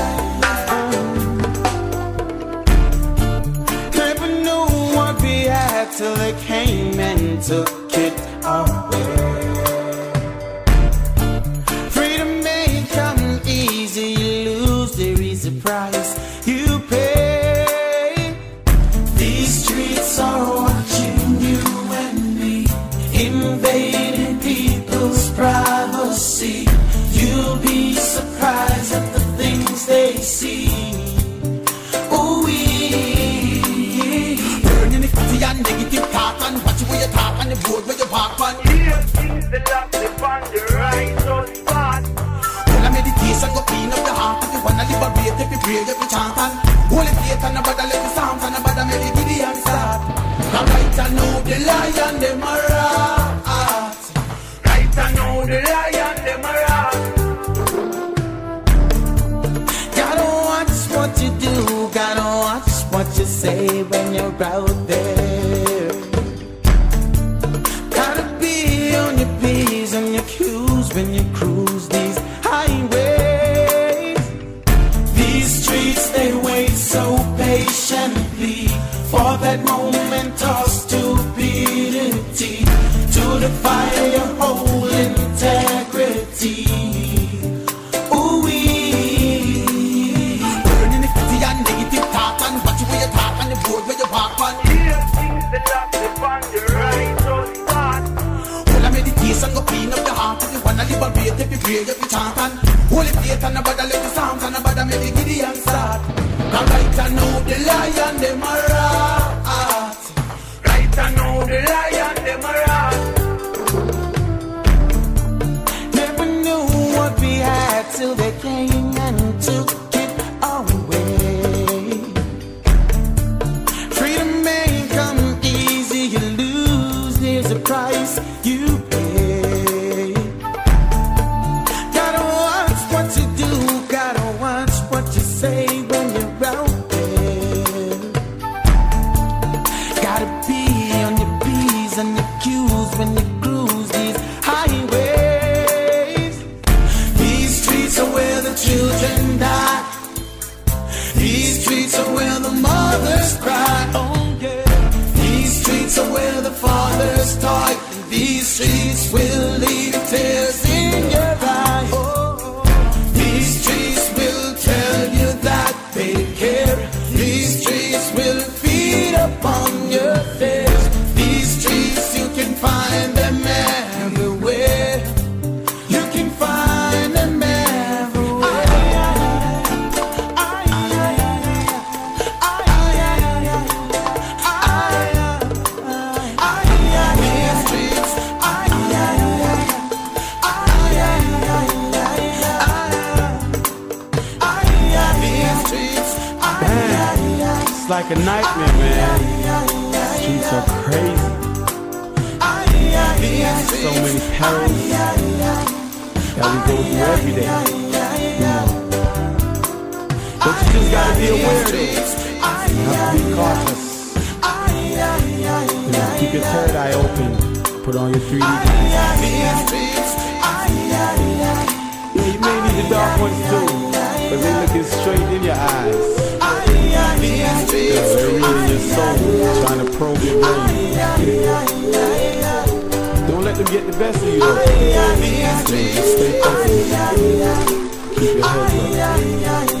keep your third eye open. Put on your 3D glasses. Yeah, you may need the dark ones too, cause they looking straight in your eyes. They're reading your soul, trying to probe your brain. Don't let them get the best of you though. Stay focused. Keep your head up.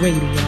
Radio.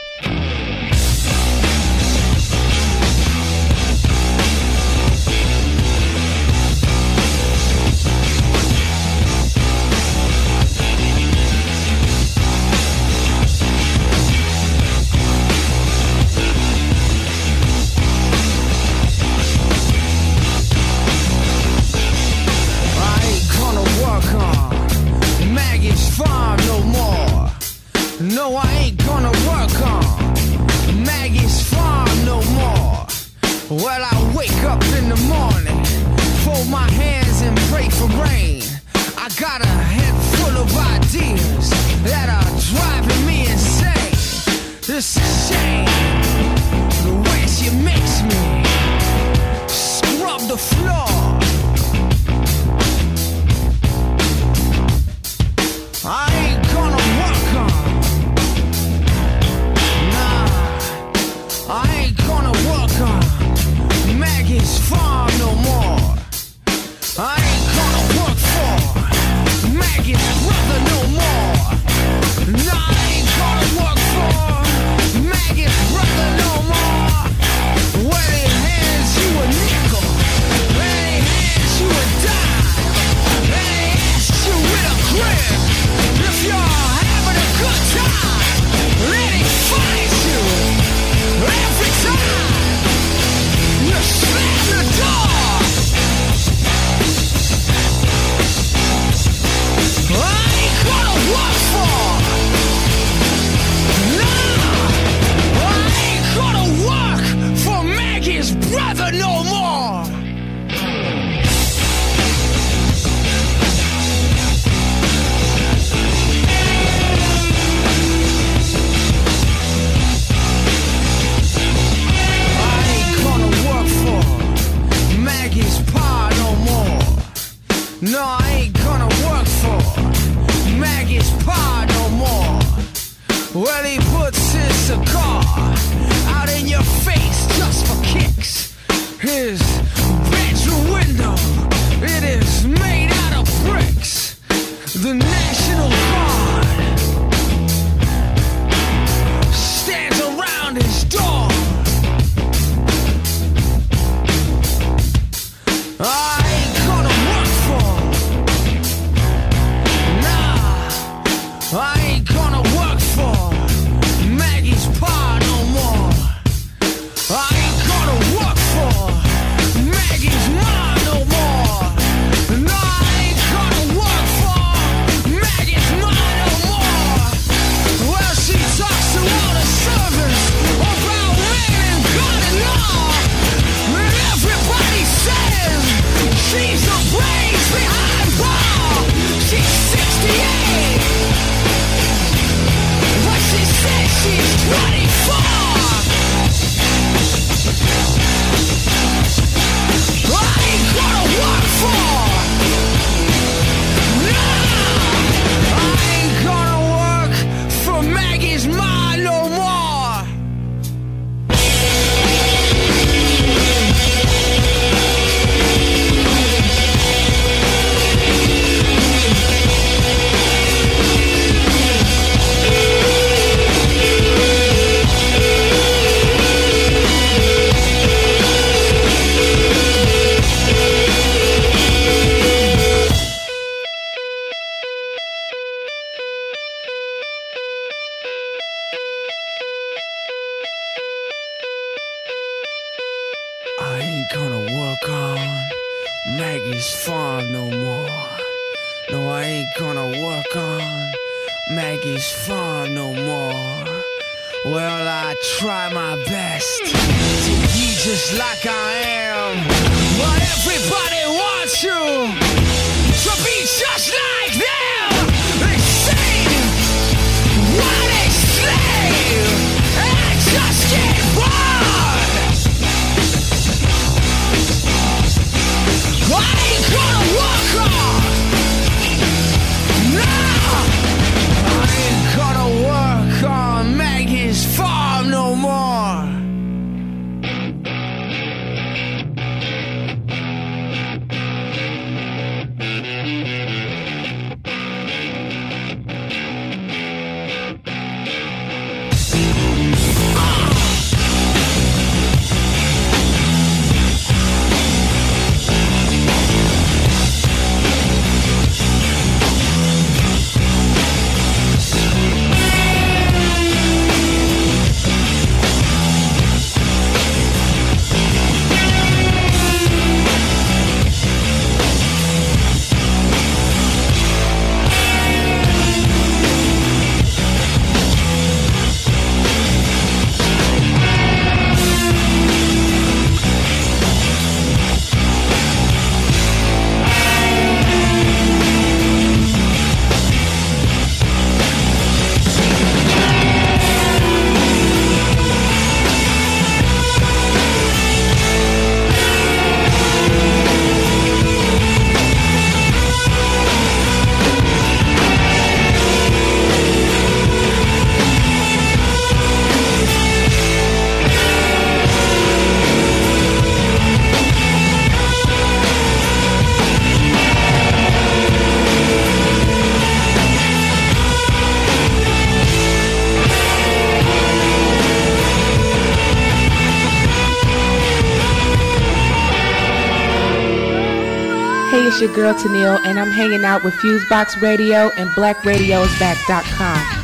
your girl Tennille, and I'm hanging out with Fusebox Radio and BlackRadiosBack.com.